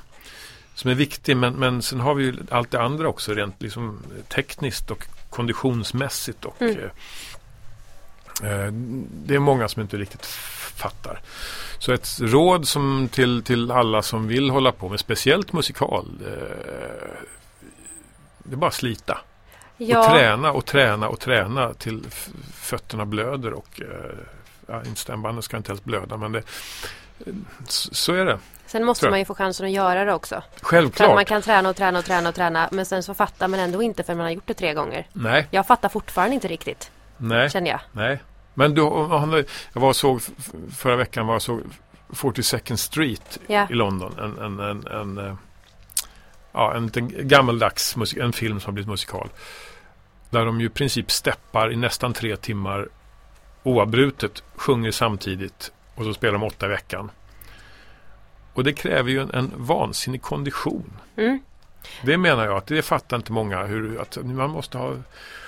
Som är viktig men, men sen har vi ju allt det andra också rent liksom tekniskt och konditionsmässigt. Och, Mm. Eh, det är många som inte riktigt fattar. Så ett råd som till, till alla som vill hålla på med speciellt musikal. Eh, det är bara att slita. Och Ja, träna och träna och träna till fötterna blöder och eh, ja, stämbanden ska inte helst blöda men det, så, är det. sen måste man ju få chansen att göra det också. För Självklart. man kan träna och träna och träna och träna men sen så fattar man ändå inte för man har gjort det tre gånger. Nej, Jag fattar fortfarande inte riktigt, nej, känner jag. nej. Men du, han- jag var såg förra veckan var jag såg 42nd Street Ja. i London. En, en, en, en, eh, ja, en liten gammeldags musik, en film som har blivit musikal. Där de ju i princip steppar i nästan tre timmar oavbrutet, sjunger samtidigt och så spelar de åtta i veckan. Och det kräver ju en, en vansinnig kondition. Mm. Det menar jag att det fattar inte många hur att man måste ha,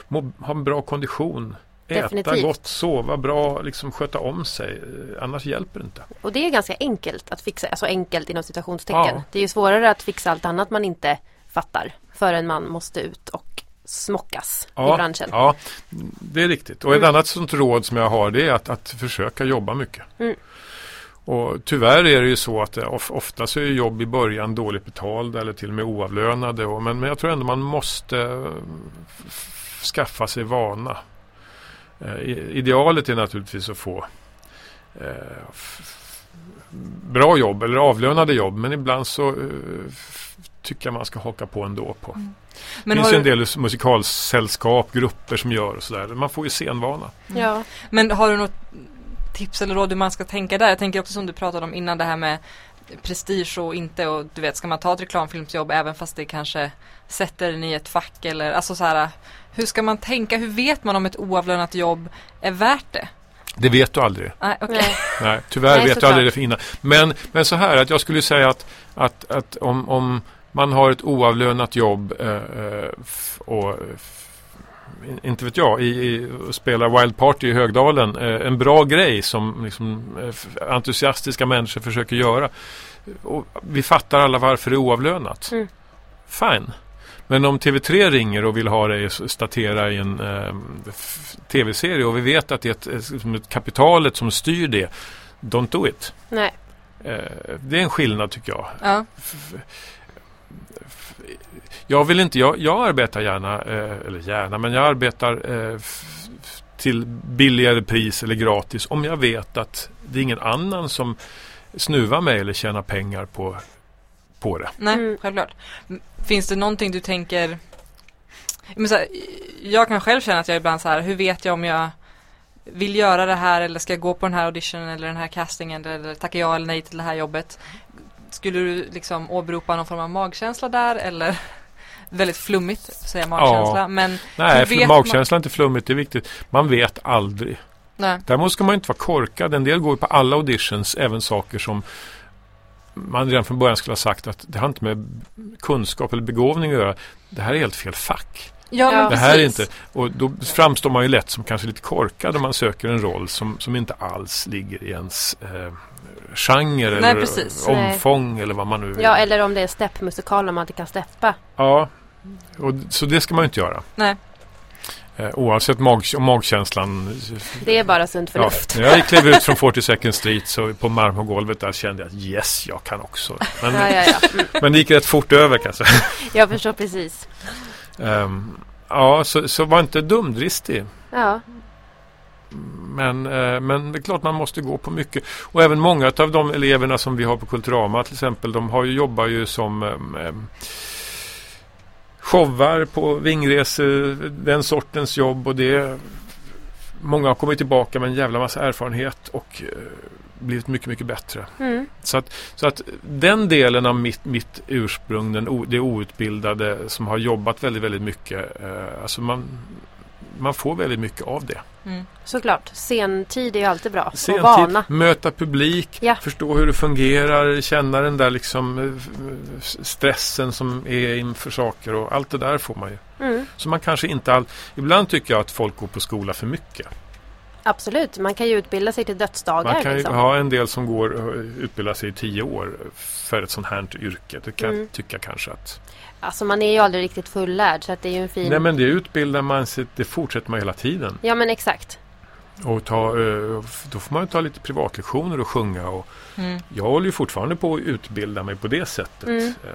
må, ha en bra kondition. Äta Definitivt. gott, sova bra, liksom sköta om sig. Eh, Annars hjälper det inte. Och det är ganska enkelt att fixa, alltså enkelt inom citationstecken. Ja. Det är ju svårare att fixa allt annat man inte fattar förrän man måste ut och smockas i branschen. Ja, det är riktigt. Och ett Mm. annat sånt råd som jag har det är att, att försöka jobba mycket. Mm. Och tyvärr är det ju så att of, ofta så är jobb i början dåligt betalda eller till och med oavlönade. Och, men, men jag tror ändå man måste eh, skaffa sig vana. Eh, idealet är naturligtvis att få eh, bra jobb eller avlönade jobb. Men ibland så eh, tycker jag man ska haka på ändå på. Men Det finns ju en du, del musikalsällskap, grupper som gör och sådär. Man får ju scenvana. Ja. men har du något tips eller råd hur man ska tänka där? Jag tänker också som du pratade om innan det här med prestige och inte och du vet ska man ta ett reklamfilmsjobb även fast det kanske sätter en i ett fack eller alltså så här hur ska man tänka? Hur vet man om ett oavlönat jobb är värt det? Det vet du aldrig. Nej, okej. Nej. Tyvärr Nej, vet du aldrig det för innan. Men, men så här att jag skulle säga att, att, att om, om man har ett oavlönat jobb eh, eh, och f- inte vet jag, i, i, spelar Wild Party i Högdalen. Eh, en bra grej som liksom, eh, entusiastiska människor försöker göra. Och vi fattar alla varför det är oavlönat. Mm. Fine. Men om TV3 ringer och vill ha dig statera i en eh, tv-serie och vi vet att det är ett, ett, som ett kapitalet som styr det. Don't do it. Nej. Eh, det är en skillnad tycker jag. Ja. Jag vill inte, jag, jag arbetar gärna, eh, eller gärna, men jag arbetar eh, till billigare pris eller gratis om jag vet att det är ingen annan som snuvar mig eller tjänar pengar på, på det. Nej, Mm. självklart. Finns det någonting du tänker men så här, Jag kan själv känna att jag ibland så här, hur vet jag om jag vill göra det här eller ska jag gå på den här auditionen eller den här castingen eller, eller tacka ja eller nej till det här jobbet. Skulle du liksom åberopa någon form av magkänsla där eller väldigt flummigt säga magkänsla Ja. men Nej, för vet magkänslan är inte flummigt, det är viktigt. Man vet aldrig. nej. Däremot ska man inte vara korkad. En del går ju på alla auditions, även saker som man redan från början skulle ha sagt att det har inte med kunskap eller begåvning att göra. Det här är helt fel fack. Ja, Det här är precis. inte, och då framstår man ju lätt som kanske lite korkad om man söker en roll som, som inte alls ligger i ens eh, genre Nej, eller precis. omfång eller vad man nu vill. Ja, eller om det är steppmusikal om man inte kan steppa. Ja, och, så det ska man ju inte göra. Nej. Eh, oavsett mag, om magkänslan. Det är bara sunt Ja, förnuft. när jag klev ut från 42nd Street så på marmorgolvet där kände jag att yes, jag kan också. Men, Ja, ja, ja. Mm. men det gick rätt fort över kanske. Jag förstår precis. Ehm, ja, så, så var inte dumdristig. Ja, Men, eh, men det är klart man måste gå på mycket. Och även många av de eleverna som vi har på Kulturama till exempel, de har ju, jobbar ju som um, um, showar på vingresor, den sortens jobb och det Många har kommit tillbaka med en jävla massa erfarenhet och eh, blivit mycket, mycket bättre. Mm. Så att, så att den delen av mitt, mitt ursprung, den, o- det outbildade som har jobbat väldigt, väldigt mycket. Eh, alltså man, man får väldigt mycket av det. Mm. Såklart, sentid är alltid bra. Sentid, och vana. möta publik, Ja. förstå hur det fungerar, känna den där liksom eh, stressen som är inför saker och allt det där får man ju. Mm. Så man kanske inte all... Ibland tycker jag att folk går på skola för mycket. Absolut, man kan ju utbilda sig till dödsdagar. Man kan ju liksom. ha en del som går och utbildar sig i tio år för ett sånt här yrke. Det kan Mm. jag tycka kanske att... Alltså man är ju aldrig riktigt fullärd så att det är ju en fin... Nej men det utbildar man sig, det fortsätter man hela tiden. Ja men exakt. Och ta, eh, då får man ju ta lite privatlektioner och sjunga. Och Mm. jag håller ju fortfarande på att utbilda mig på det sättet. Mm. Eh,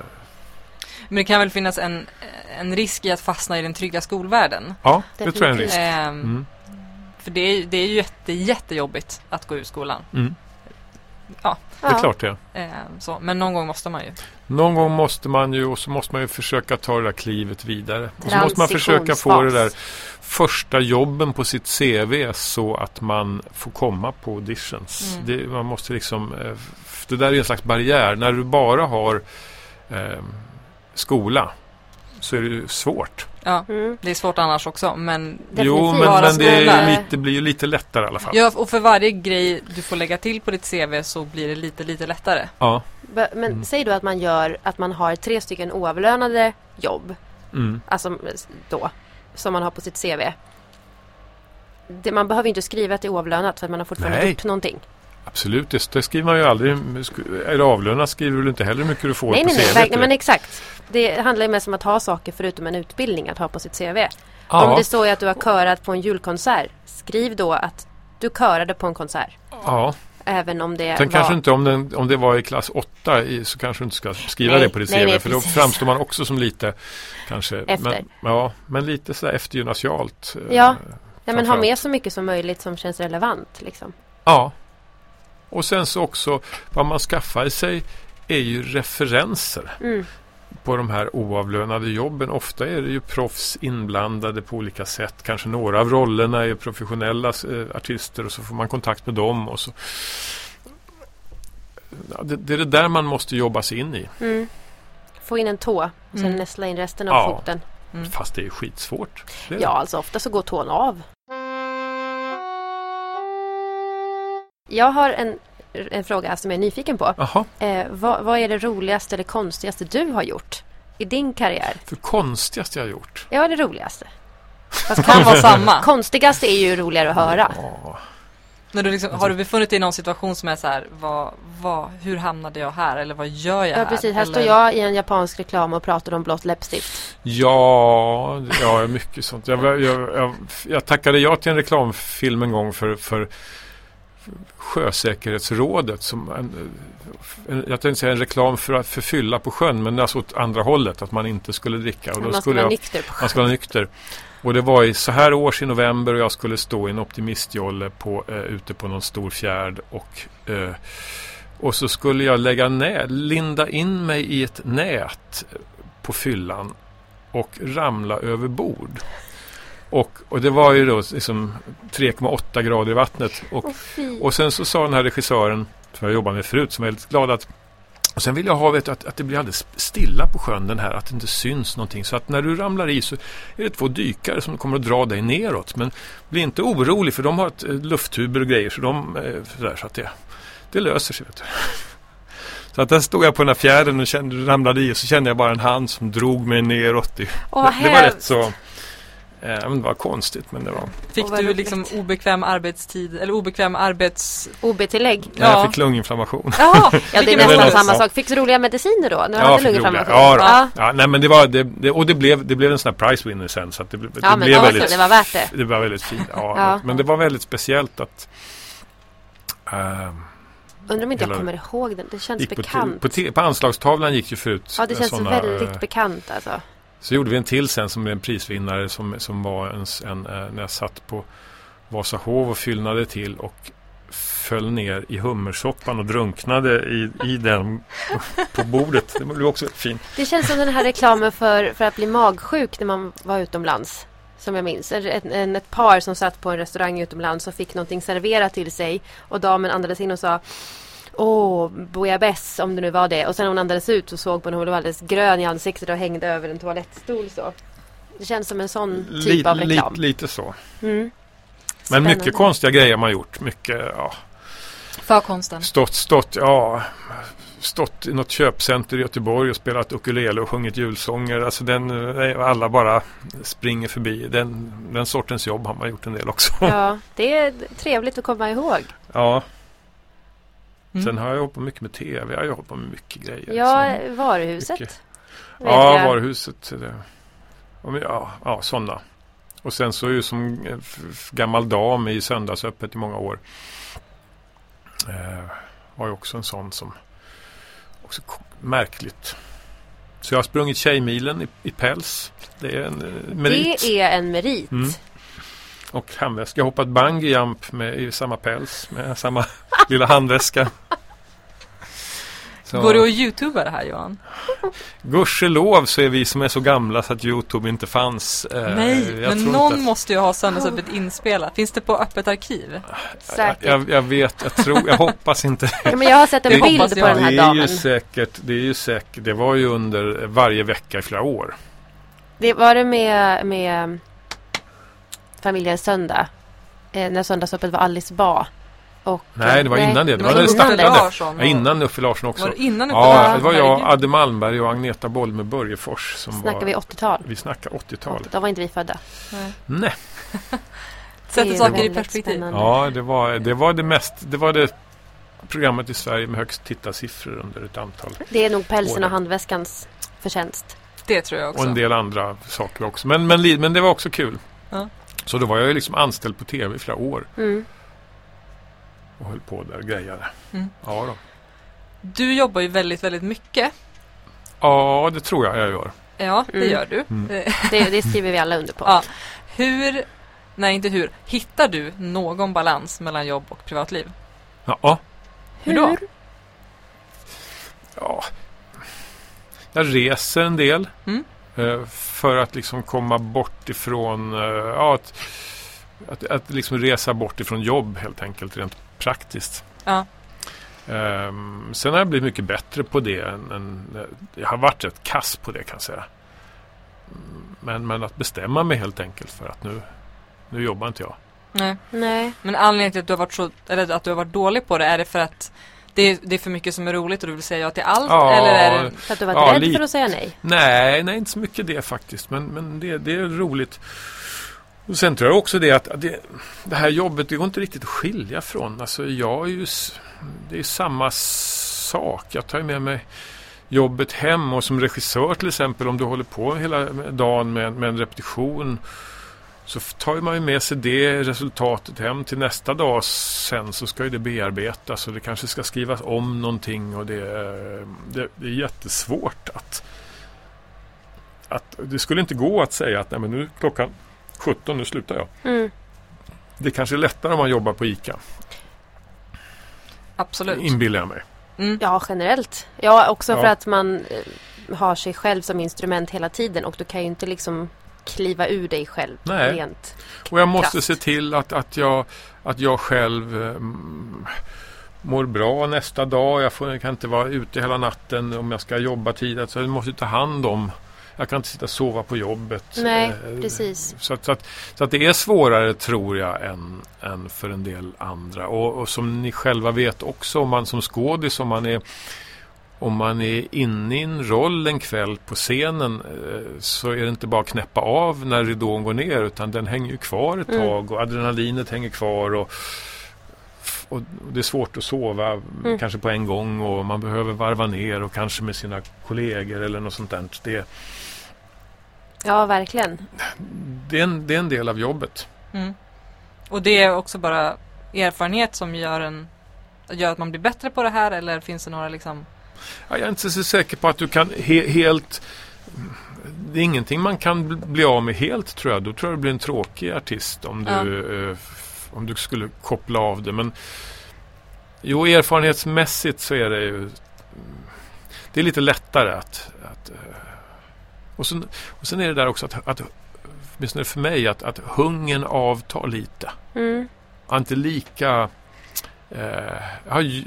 Men det kan väl finnas en, en risk i att fastna i den trygga skolvärlden. Ja, det tror jag är en Definitivt. risk. Ehm, Mm. För det är, det är ju jätte, jättejobbigt att gå ur skolan. Ja. Det är klart det. Ehm, så. Men någon gång måste man ju. Någon gång måste man ju och så måste man ju försöka ta det där klivet vidare. Och så måste man försöka få det där första jobben på sitt CV så att man får komma på auditions. Mm. Det, man måste liksom, eh, det där är en slags barriär. När du bara har eh, skola så är det ju svårt. Ja, Mm. det är svårt annars också. Men Jo, men, men det lite, blir ju lite lättare i alla fall. Ja, och för varje grej du får lägga till på ditt CV så blir det lite, lite lättare. Ja. Men Mm. säg då att man gör att man har tre stycken oavlönade jobb. Mm. Alltså då. Som man har på sitt CV. Det, man behöver inte skriva att det är oavlönat för att man har fortfarande Nej. gjort någonting. Absolut, det, det skriver man ju aldrig. Är du avlönad skriver du inte heller hur mycket du får Nej, på nej, nej, CV. verkligen, men exakt. Det handlar ju mest om att ha saker förutom en utbildning att ha på sitt CV. Om ja, det står att du har körat på en julkonsert, skriv då att du körade på en konsert. ja. Även om det Sen var... kanske inte om, den, om det var i klass 8 i, så kanske du inte ska skriva Nej, det på ditt nej, CV. nej, för då precis. framstår man också som lite kanske Efter. Men, ja, men lite sådär eftergymnasialt. eh, Ja. Ja, men ha med så mycket som möjligt som känns relevant. Liksom. Ja. Och sen så också vad man skaffar sig är ju referenser Mm. på de här oavlönade jobben. Ofta är det ju proffs inblandade på olika sätt. Kanske några av rollerna är professionella eh, artister och så får man kontakt med dem. Och så. Ja, det, det är det där man måste jobba sig in i. Mm. Få in en tå och sen Mm. nästla in resten av Ja. foten. Mm. Fast det är skitsvårt. Det är Ja, alltså ofta så går tån av. Jag har en, en fråga som jag är nyfiken på. Eh, vad, vad är det roligaste eller konstigaste du har gjort i din karriär? för konstigaste jag har gjort. Ja, det roligaste. Fast kan vara samma. *laughs* Konstigaste är ju roligare att höra. Ja, När du liksom, har du befunnit dig i någon situation som är så här, vad, vad, hur hamnade jag här? Eller vad gör jag Ja, här? precis. Här Eller, står jag i en japansk reklam och pratar om blått läppstift. Ja, ja mycket sånt. Jag, jag, jag, jag tackade ja till en reklamfilm en gång för, för Sjösäkerhetsrådet. Som en, en, jag tänkte säga en reklam för att förfylla på sjön men alltså åt andra hållet. Att man inte skulle dricka. Och då Man skulle jag, nykter man ska vara nykter. Och det var i så här års i november och jag skulle stå i en optimistjolle på, eh, ute på någon stor fjärd. Och, eh, och så skulle jag lägga nä, linda in mig i ett nät på fyllan och ramla över bord. Och, och det var ju då liksom 3,8 grader i vattnet. Och, fy. och sen så sa den här regissören, som jag jobbade med förut, som var väldigt glad att och sen vill jag ha vet, att, att det blir alldeles stilla på sjön den här, att det inte syns någonting. Så att när du ramlar i så är det två dykare som kommer att dra dig neråt. Men bli inte orolig för de har ett, eh, lufttuber och grejer så de, eh, sådär, så att det, det löser sig. *laughs* Så att där stod jag på den här fjärden och kände, ramlade i och så kände jag bara en hand som drog mig neråt. Det, Åh, det, det var rätt så... Eh, det var konstigt men det var... Fick du liksom obekväm arbetstid eller obekväm arbets... OB-tillägg. Ja. Jag Ja. fick lunginflammation. Ja, Ja, det är nästan samma sak. Fick du roliga mediciner då? När du Ja, hade lunginflammation? Ja, då. ja. Ja, nej men det var det, det, och det blev, det blev en sån här prize winner sen så att det, det Ja, blev ja, väldigt det var värt det. Det var väldigt fint. Ja, Ja. Men det var väldigt speciellt att ehm, Undrar om inte jag kommer ihåg den. Det känns på, bekant. på, te- på anslagstavlan gick ju förut ja, det känns såna, väldigt eh, bekant alltså. Så gjorde vi en till sen som en prisvinnare som, som var en, en, eh, när jag satt på Vasahov och fyllnade till och föll ner i hummersoppan och drunknade i, i den *laughs* på bordet. Det blev också fint. Det känns som den här reklamen för, för att bli magsjuk när man var utomlands. Som jag minns. Ett, en, ett par som satt på en restaurang utomlands och fick någonting serverat till sig. Och damen andades in och sa Åh, bouillabaisse om det nu var det. Och sen när hon andades ut så såg man hon var alldeles grön i ansiktet och hängde över en toalettstol så. Det känns som en sån typ Li- av reklam. li- lite så. Mm. Men mycket konstiga grejer man gjort. Mycket, ja. För konsten. Stått, stått, ja. Stått i något köpcenter i Göteborg och spelat ukulele och sjungit julsånger. Alltså den, alla bara springer förbi. Den, den sortens jobb har man gjort en del också. Ja, det är trevligt att komma ihåg. Ja. Mm. Sen har jag på mycket med TV. Jag har på med mycket grejer. Ja, Så- varuhuset. mycket. vet Ja, jag. varuhuset. Det. Ja, Ja, sådana. Och sen så är ju som gammal dam i söndagsöppet i många år. Eh, var ju också en sån som också märkligt. Så jag har sprungit Tjejmilen i, i päls. Det är en eh, merit. Det är en merit. Mm. Och handväska. Jag hoppat bungee jump med, i samma päls med samma *laughs* lilla handväska. Så- Går du att youtuba det här Johan? Gudskelov så är vi som är så gamla så att Youtube inte fanns. Eh, Nej, jag men någon inte att- måste ju ha söndagsöppet inspelat. Finns det på öppet arkiv? Säkert. Jag, jag vet, jag tror, jag hoppas inte. *laughs* Ja, men jag har sett en Det bild på jag. den här det är ju damen. säkert, det är ju säkert, det var ju under varje vecka i flera år. Det var det med, med familjen Söndag. Eh, när söndagsöppet var Alice Ba. Och, Nej, det var innan det. Det var det innan startade. Larsson Ja, innan Uffe Larsson också. Var det innan Uffe Ja, det var jag. Adde Malmberg och Agneta Boll med Börjefors som Snackar var, vi 80-tal? vi snackar 80-tal. Då var inte vi födda. Nej. Nej, *laughs* Sätter saker i perspektiv. spännande. ja det var det, var det mest, det var det programmet i Sverige med högst tittarsiffror under ett antal Det är nog pälsen År. och handväskans förtjänst. Det tror jag också. Och en del andra saker också. Men, men, men det var också kul. Ja. Så då var jag liksom anställd på tv i flera år. Mm. Och höll på där och grejade. Mm. Ja, då. Du jobbar ju väldigt, väldigt mycket. ja, det tror jag jag gör. Ja, det Mm. gör du. Mm. *laughs* Det, det skriver vi alla under på. Ja. Hur, nej inte hur, hittar du någon balans mellan jobb och privatliv? Ja, Hur då? ja. Jag reser en del. Mm. Eh, För att liksom komma bort ifrån, eh, ja, att, att, att liksom resa bort ifrån jobb helt enkelt rent praktiskt. Ja. Ehm, sen har jag blivit mycket bättre på det. Än, än, jag har varit rätt kass på det kan jag säga. Men, men att bestämma mig helt enkelt för att nu, nu jobbar inte jag. Nej. Nej. Men anledningen till att du har varit så, eller att du har varit dålig på det, är det för att det är, det är för mycket som är roligt och du vill säga ja till allt? Ja. Eller är det, För att du var Ja, rädd lite. för att säga nej. Nej, nej inte så mycket det faktiskt. Men, men det, det är roligt. Och sen tror jag också det att det, det här jobbet, det går inte riktigt att skilja från. Alltså jag är ju, det är samma sak. Jag tar med mig jobbet hem och som regissör till exempel om du håller på hela dagen med, med en repetition så tar man ju med sig det resultatet hem till nästa dag. Sen så ska ju det bearbetas och det kanske ska skrivas om någonting och det, är- det, det är jättesvårt att att det skulle inte gå att säga att nej men nu är klockan 17, nu slutar jag. Mm. Det kanske är lättare om man jobbar på ICA, absolut. inbillar jag mig. Mm. Ja, generellt. Ja, också Ja. för att man eh, har sig själv som instrument hela tiden och du kan ju inte liksom kliva ur dig själv Nej. rent. Och jag måste Kraft. se till att, att, jag, att jag själv mm, mår bra nästa dag. Jag, får, jag kan inte vara ute hela natten om jag ska jobba tidigt. Så jag måste ta hand om. Jag kan inte sitta och sova på jobbet. Nej, Eh, precis. Så att, så, att, så att det är svårare tror jag än, än för en del andra. Och, och som ni själva vet också om man som skådis om man är om man är inne i en roll en kväll på scenen eh, så är det inte bara att knäppa av när ridån går ner utan den hänger ju kvar ett Mm. tag och adrenalinet hänger kvar och, och det är svårt att sova Mm. kanske på en gång och man behöver varva ner och kanske med sina kollegor eller något sånt där. Det, Ja, verkligen. det, är, en, det är en del av jobbet. Mm. Och det är också bara erfarenhet som gör, en, gör att man blir bättre på det här eller finns det några liksom jag är inte så säker på att du kan he helt... Det är ingenting man kan bl- bli av med helt tror jag. Då tror jag du blir en tråkig artist om du, eh, f- om du skulle koppla av det. Men jo, erfarenhetsmässigt så är det ju... Det är lite lättare att... att eh, och, sen, och sen är det där också att, att åtminstone för mig, att, att hungern avtar lite. Mm. Inte lika... Eh, jag,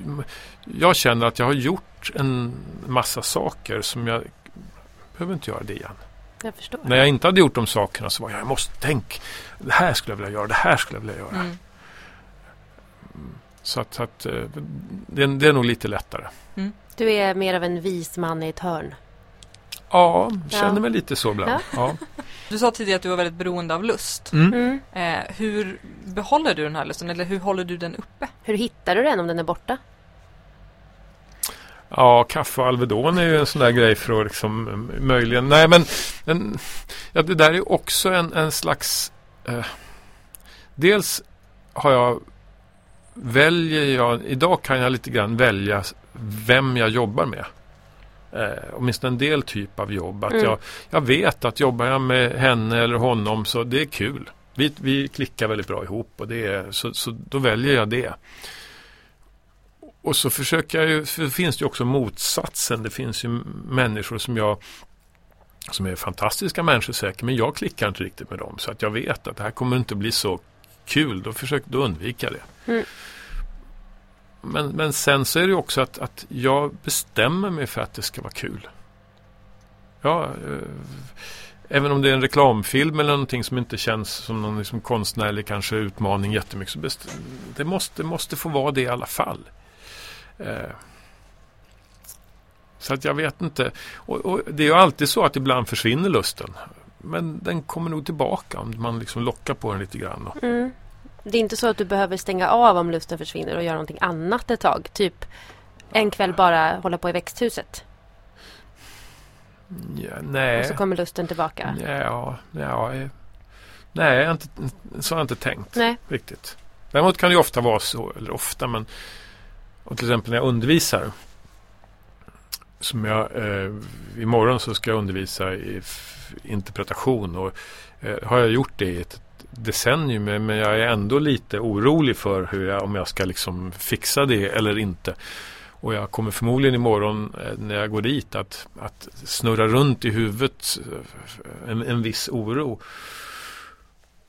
jag känner att jag har gjort en massa saker som jag behöver inte göra det igen. Jag. När jag inte hade gjort de sakerna så var jag, jag måste tänk, det här skulle jag vilja göra, det här skulle jag vilja göra. Mm. Så att, att eh, det, är- det är nog lite lättare. Du är mer av en vis man i ett hörn. Ja, känner Ja. mig lite så ibland. Ja. *laughs* Du sa tidigare att du var väldigt beroende av lust. Mm. Mm. Eh, hur behåller du den här lusten eller hur håller du den uppe? Hur hittar du den om den är borta? Ja, kaffe och Alvedon är ju en sån där grej för att liksom möjligen... Nej, men en, ja, det där är också en, en slags... Eh, dels har jag... Väljer jag... Idag kan jag lite grann välja vem jag jobbar med. Eh, åtminstone en del typ av jobb. Att Mm. jag, jag vet att jobbar jag med henne eller honom så det är kul. Vi, vi klickar väldigt bra ihop och det är, så, så då väljer jag det. Och så försöker jag ju, för det finns ju också motsatsen. Det finns ju människor som jag som är fantastiska människor säkert, men jag klickar inte riktigt med dem. Så att jag vet att det här kommer inte bli så kul. Då försöker då undvika det. Mm. Men, men sen så är det också att, att jag bestämmer mig för att det ska vara kul. Ja, eh, även om det är en reklamfilm eller någonting som inte känns som någon liksom konstnärlig kanske utmaning jättemycket. Så best, det måste, måste få vara det i alla fall. Eh, så att jag vet inte. Och, och det är ju alltid så att ibland försvinner lusten. Men den kommer nog tillbaka om man liksom lockar på den lite grann. Mm. Det är inte så att du behöver stänga av om lusten försvinner och göra någonting annat ett tag. Typ en kväll bara hålla på i växthuset. Ja, nej. Och så kommer lusten tillbaka. Ja, ja, eh, nej, inte, så har jag inte tänkt Nej. riktigt. Däremot kan det ju ofta vara så, eller ofta, men och till exempel när jag undervisar. Som jag, eh, imorgon så ska jag undervisa i interpretation och eh, har jag gjort det i ett decennium men jag är ändå lite orolig för hur jag, om jag ska liksom fixa det eller inte. Och jag kommer förmodligen imorgon eh, när jag går dit att, att snurra runt i huvudet eh, en, en viss oro.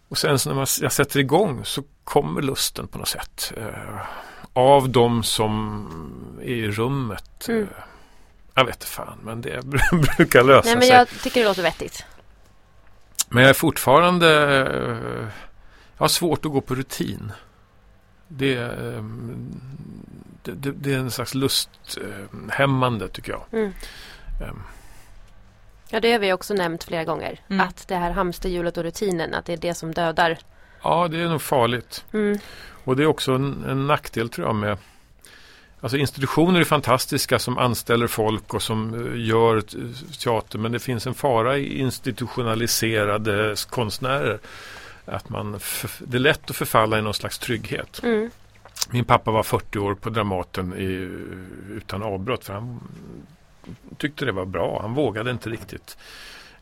Och sen så när man, jag sätter igång så kommer lusten på något sätt. Eh, av de som är i rummet. Mm. Eh, jag vet inte fan, men det *laughs* brukar lösa Nej men sig. jag tycker det låter vettigt. Men jag är fortfarande... eh, Jag har svårt att gå på rutin. Det, eh, det, det, det är en slags lusthämmande tycker jag. Mm. Eh, Ja det har vi också nämnt flera gånger. Mm. Att det här hamsterhjulet och rutinen, att det är det som dödar. Ja, det är nog farligt. Mm. Och det är också en, en nackdel tror jag med Alltså institutioner är fantastiska som anställer folk och som eh, gör teater men det finns en fara i institutionaliserade konstnärer. Att man det är lätt att förfalla i någon slags trygghet. Mm. Min pappa var 40 år på Dramaten i, utan avbrott för han tyckte det var bra. Han vågade inte riktigt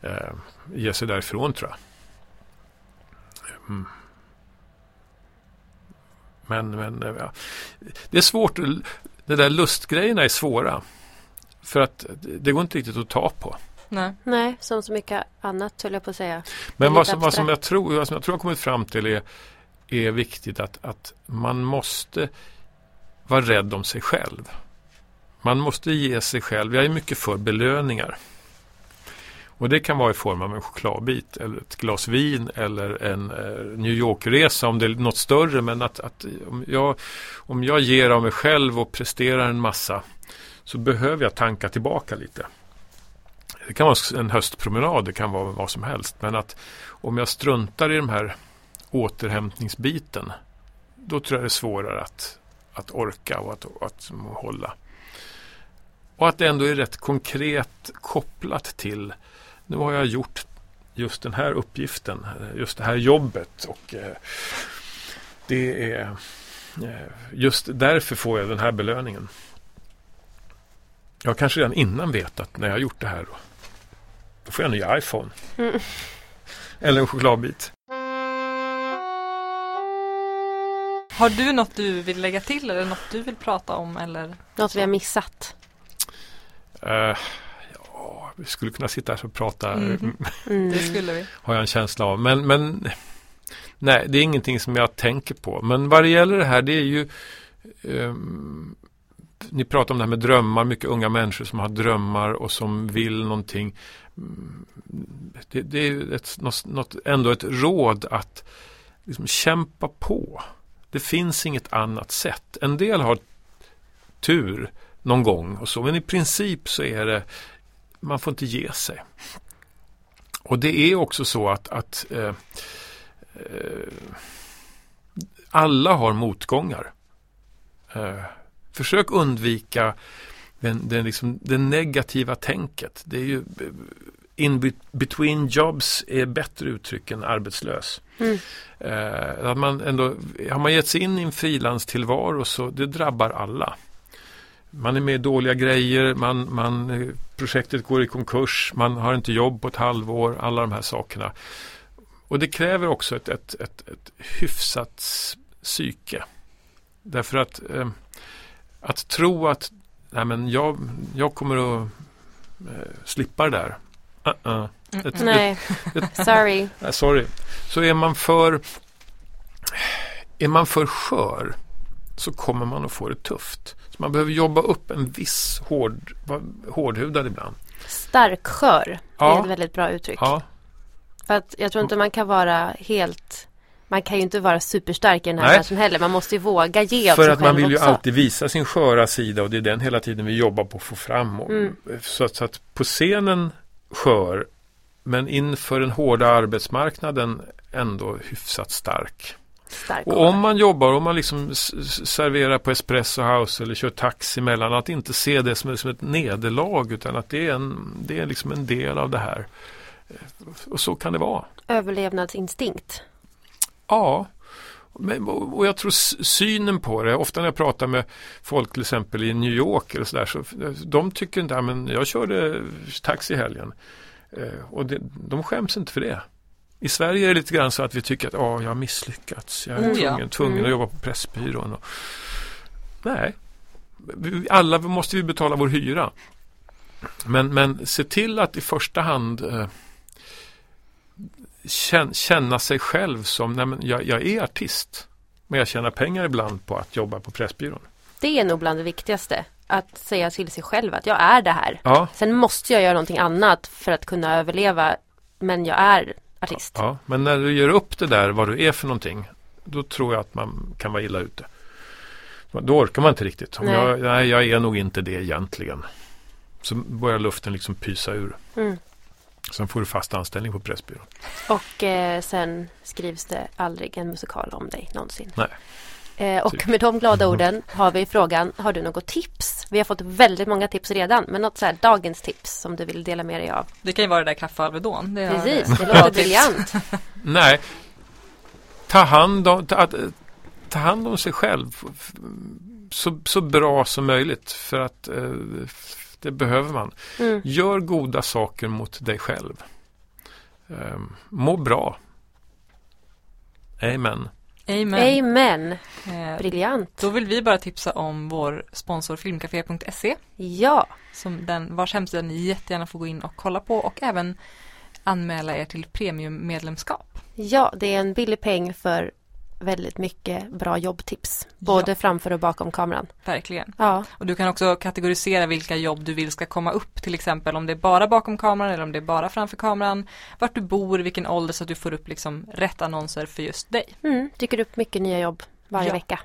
eh, ge sig därifrån tror jag. Mm. Men, men eh, ja. det är svårt. Det där lustgrejerna är svåra. För att det går inte riktigt att ta på. Nej. Nej, som så mycket annat höll jag på att säga. Men vad som, vad, som jag tror, vad som jag tror har kommit fram till är, är viktigt att, att man måste vara rädd om sig själv. Man måste ge sig själv, jag är mycket för belöningar. Och det kan vara i form av en chokladbit eller ett glas vin eller en eh, New York-resa om det är något större. Men att, att om, jag, om jag ger av mig själv och presterar en massa så behöver jag tanka tillbaka lite. Det kan vara en höstpromenad, det kan vara vad som helst. Men att om jag struntar i de här återhämtningsbiten då tror jag det är svårare att, att orka och att, att hålla. Och att det ändå är rätt konkret kopplat till nu har jag gjort just den här uppgiften, just det här jobbet och eh, det är eh, just därför får jag den här belöningen. Jag kanske redan innan vet att när jag har gjort det här då, då får jag en ny iPhone. Mm. Eller en chokladbit. Har du något du vill lägga till eller något du vill prata om eller? Något vi har missat. Eh, ja, vi skulle kunna sitta här och prata, Mhm. *laughs* Mm. Det skulle vi. har jag en känsla av. Men, men nej, det är ingenting som jag tänker på. Men vad det gäller det här, det är ju ehm, ni pratar om det här med drömmar, mycket unga människor som har drömmar och som vill någonting. Mm, Det, det är ju ett, något, något, ändå ett råd att liksom kämpa på. Det finns inget annat sätt. En del har tur någon gång och så, men i princip så är det man får inte ge sig. Och det är också så att, att eh, eh, alla har motgångar. Eh, försök undvika den, den, liksom, det negativa tänket. Det är ju eh, in be- between jobs är bättre uttryck än arbetslös. Mm. Eh, att man ändå, har man gett sig in i en frilanstillvaro så det drabbar alla. Man är med i dåliga grejer, man, man, eh, projektet går i konkurs, man har inte jobb på ett halvår, alla de här sakerna. Och det kräver också ett, ett, ett, ett hyfsat psyke. Därför att eh, att tro att nej men jag, jag kommer att eh, slippa det där. Uh-uh. Mm, Ett- mm. Nej, *laughs* sorry. Nej, sorry. Så är man för är man för skör så kommer man att få det tufft. Så man behöver jobba upp en viss hård, hårdhudad ibland. Starkskör är Ja. ett väldigt bra uttryck. Ja, För att jag tror inte man kan vara helt man kan ju inte vara superstark i den här Nej. branschen heller. Man måste ju våga ge för att man vill ju också. alltid visa sin sköra sida och det är den hela tiden vi jobbar på att få fram. Mm. så, att, så att på scenen skör men inför den hårda arbetsmarknaden ändå hyfsat stark. Stark Och om man jobbar, om man liksom serverar på Espresso House eller kör taxi emellan, att inte se det som, som ett nederlag utan att det är, en, det är liksom en del av det här. Eh, Och så kan det vara. Överlevnadsinstinkt. Ja, men, och jag tror synen på det, ofta när jag pratar med folk till exempel i New York eller så där, så de tycker inte, men jag körde taxi i helgen. Eh, och det, de skäms inte för det. I Sverige är det lite grann så att vi tycker att oh, jag har misslyckats. Jag är Mm. tvungen, Ja. tvungen Mm. att jobba på Pressbyrån. Och, nej, alla måste vi betala vår hyra. Men, men se till att i första hand eh, kän- känna sig själv som, nej men jag, jag är artist. Men jag tjänar pengar ibland på att jobba på Pressbyrån. Det är nog bland det viktigaste. Att säga till sig själv att jag är det här. Ja, Sen måste jag göra någonting annat för att kunna överleva. Men jag är artist. ja, men när du gör upp det där vad du är för någonting, då tror jag att man kan vara illa ute. Då orkar man inte riktigt. Om Nej. Jag, nej, jag är nog inte det egentligen. Så börjar luften liksom pysa ur. Mm. Sen får du fast anställning på Pressbyrån. Och eh, sen skrivs det aldrig en musikal om dig någonsin. Nej. Eh, och Typ. med de glada orden har vi frågan, har du något tips? Vi har fått väldigt många tips redan, men något så här dagens tips som du vill dela med dig av? Det kan ju vara det där kaffe Alvedon. Det Precis, det Bra låter briljant. *laughs* Nej, ta hand om, ta, ta hand om sig själv så, så bra som möjligt. För att eh, det behöver man. Mm. Gör goda saker mot dig själv. Um, må bra. Amen. Amen. Amen. Eh, Briljant. Då vill vi bara tipsa om vår sponsor filmcafé.se Ja, som den, vars hemsida ni jättegärna får gå in och kolla på och även anmäla er till premiummedlemskap. ja, det är en billig peng för väldigt mycket bra jobbtips. Både Ja. framför och bakom kameran. Verkligen. Ja, Och du kan också kategorisera vilka jobb du vill ska komma upp. Till exempel om det är bara bakom kameran eller om det är bara framför kameran. Vart du bor, vilken ålder så att du får upp liksom rätt annonser för just dig. mm, dyker upp mycket nya jobb varje Ja. vecka.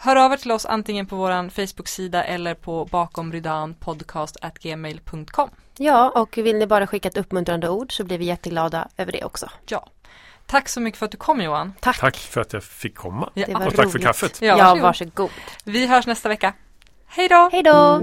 Hör av er till oss antingen på vår Facebook-sida eller på bakomrydanpodcast.gmail.com. Ja, och vill ni bara skicka ett uppmuntrande ord så blir vi jätteglada över det också. Ja. Tack så mycket för att du kom Johan. Tack. Tack för att jag fick komma. Ja, Och tack för roligt. kaffet. Ja, Ja, varsågod. varsågod. Vi hörs nästa vecka. Hej då! Hej då!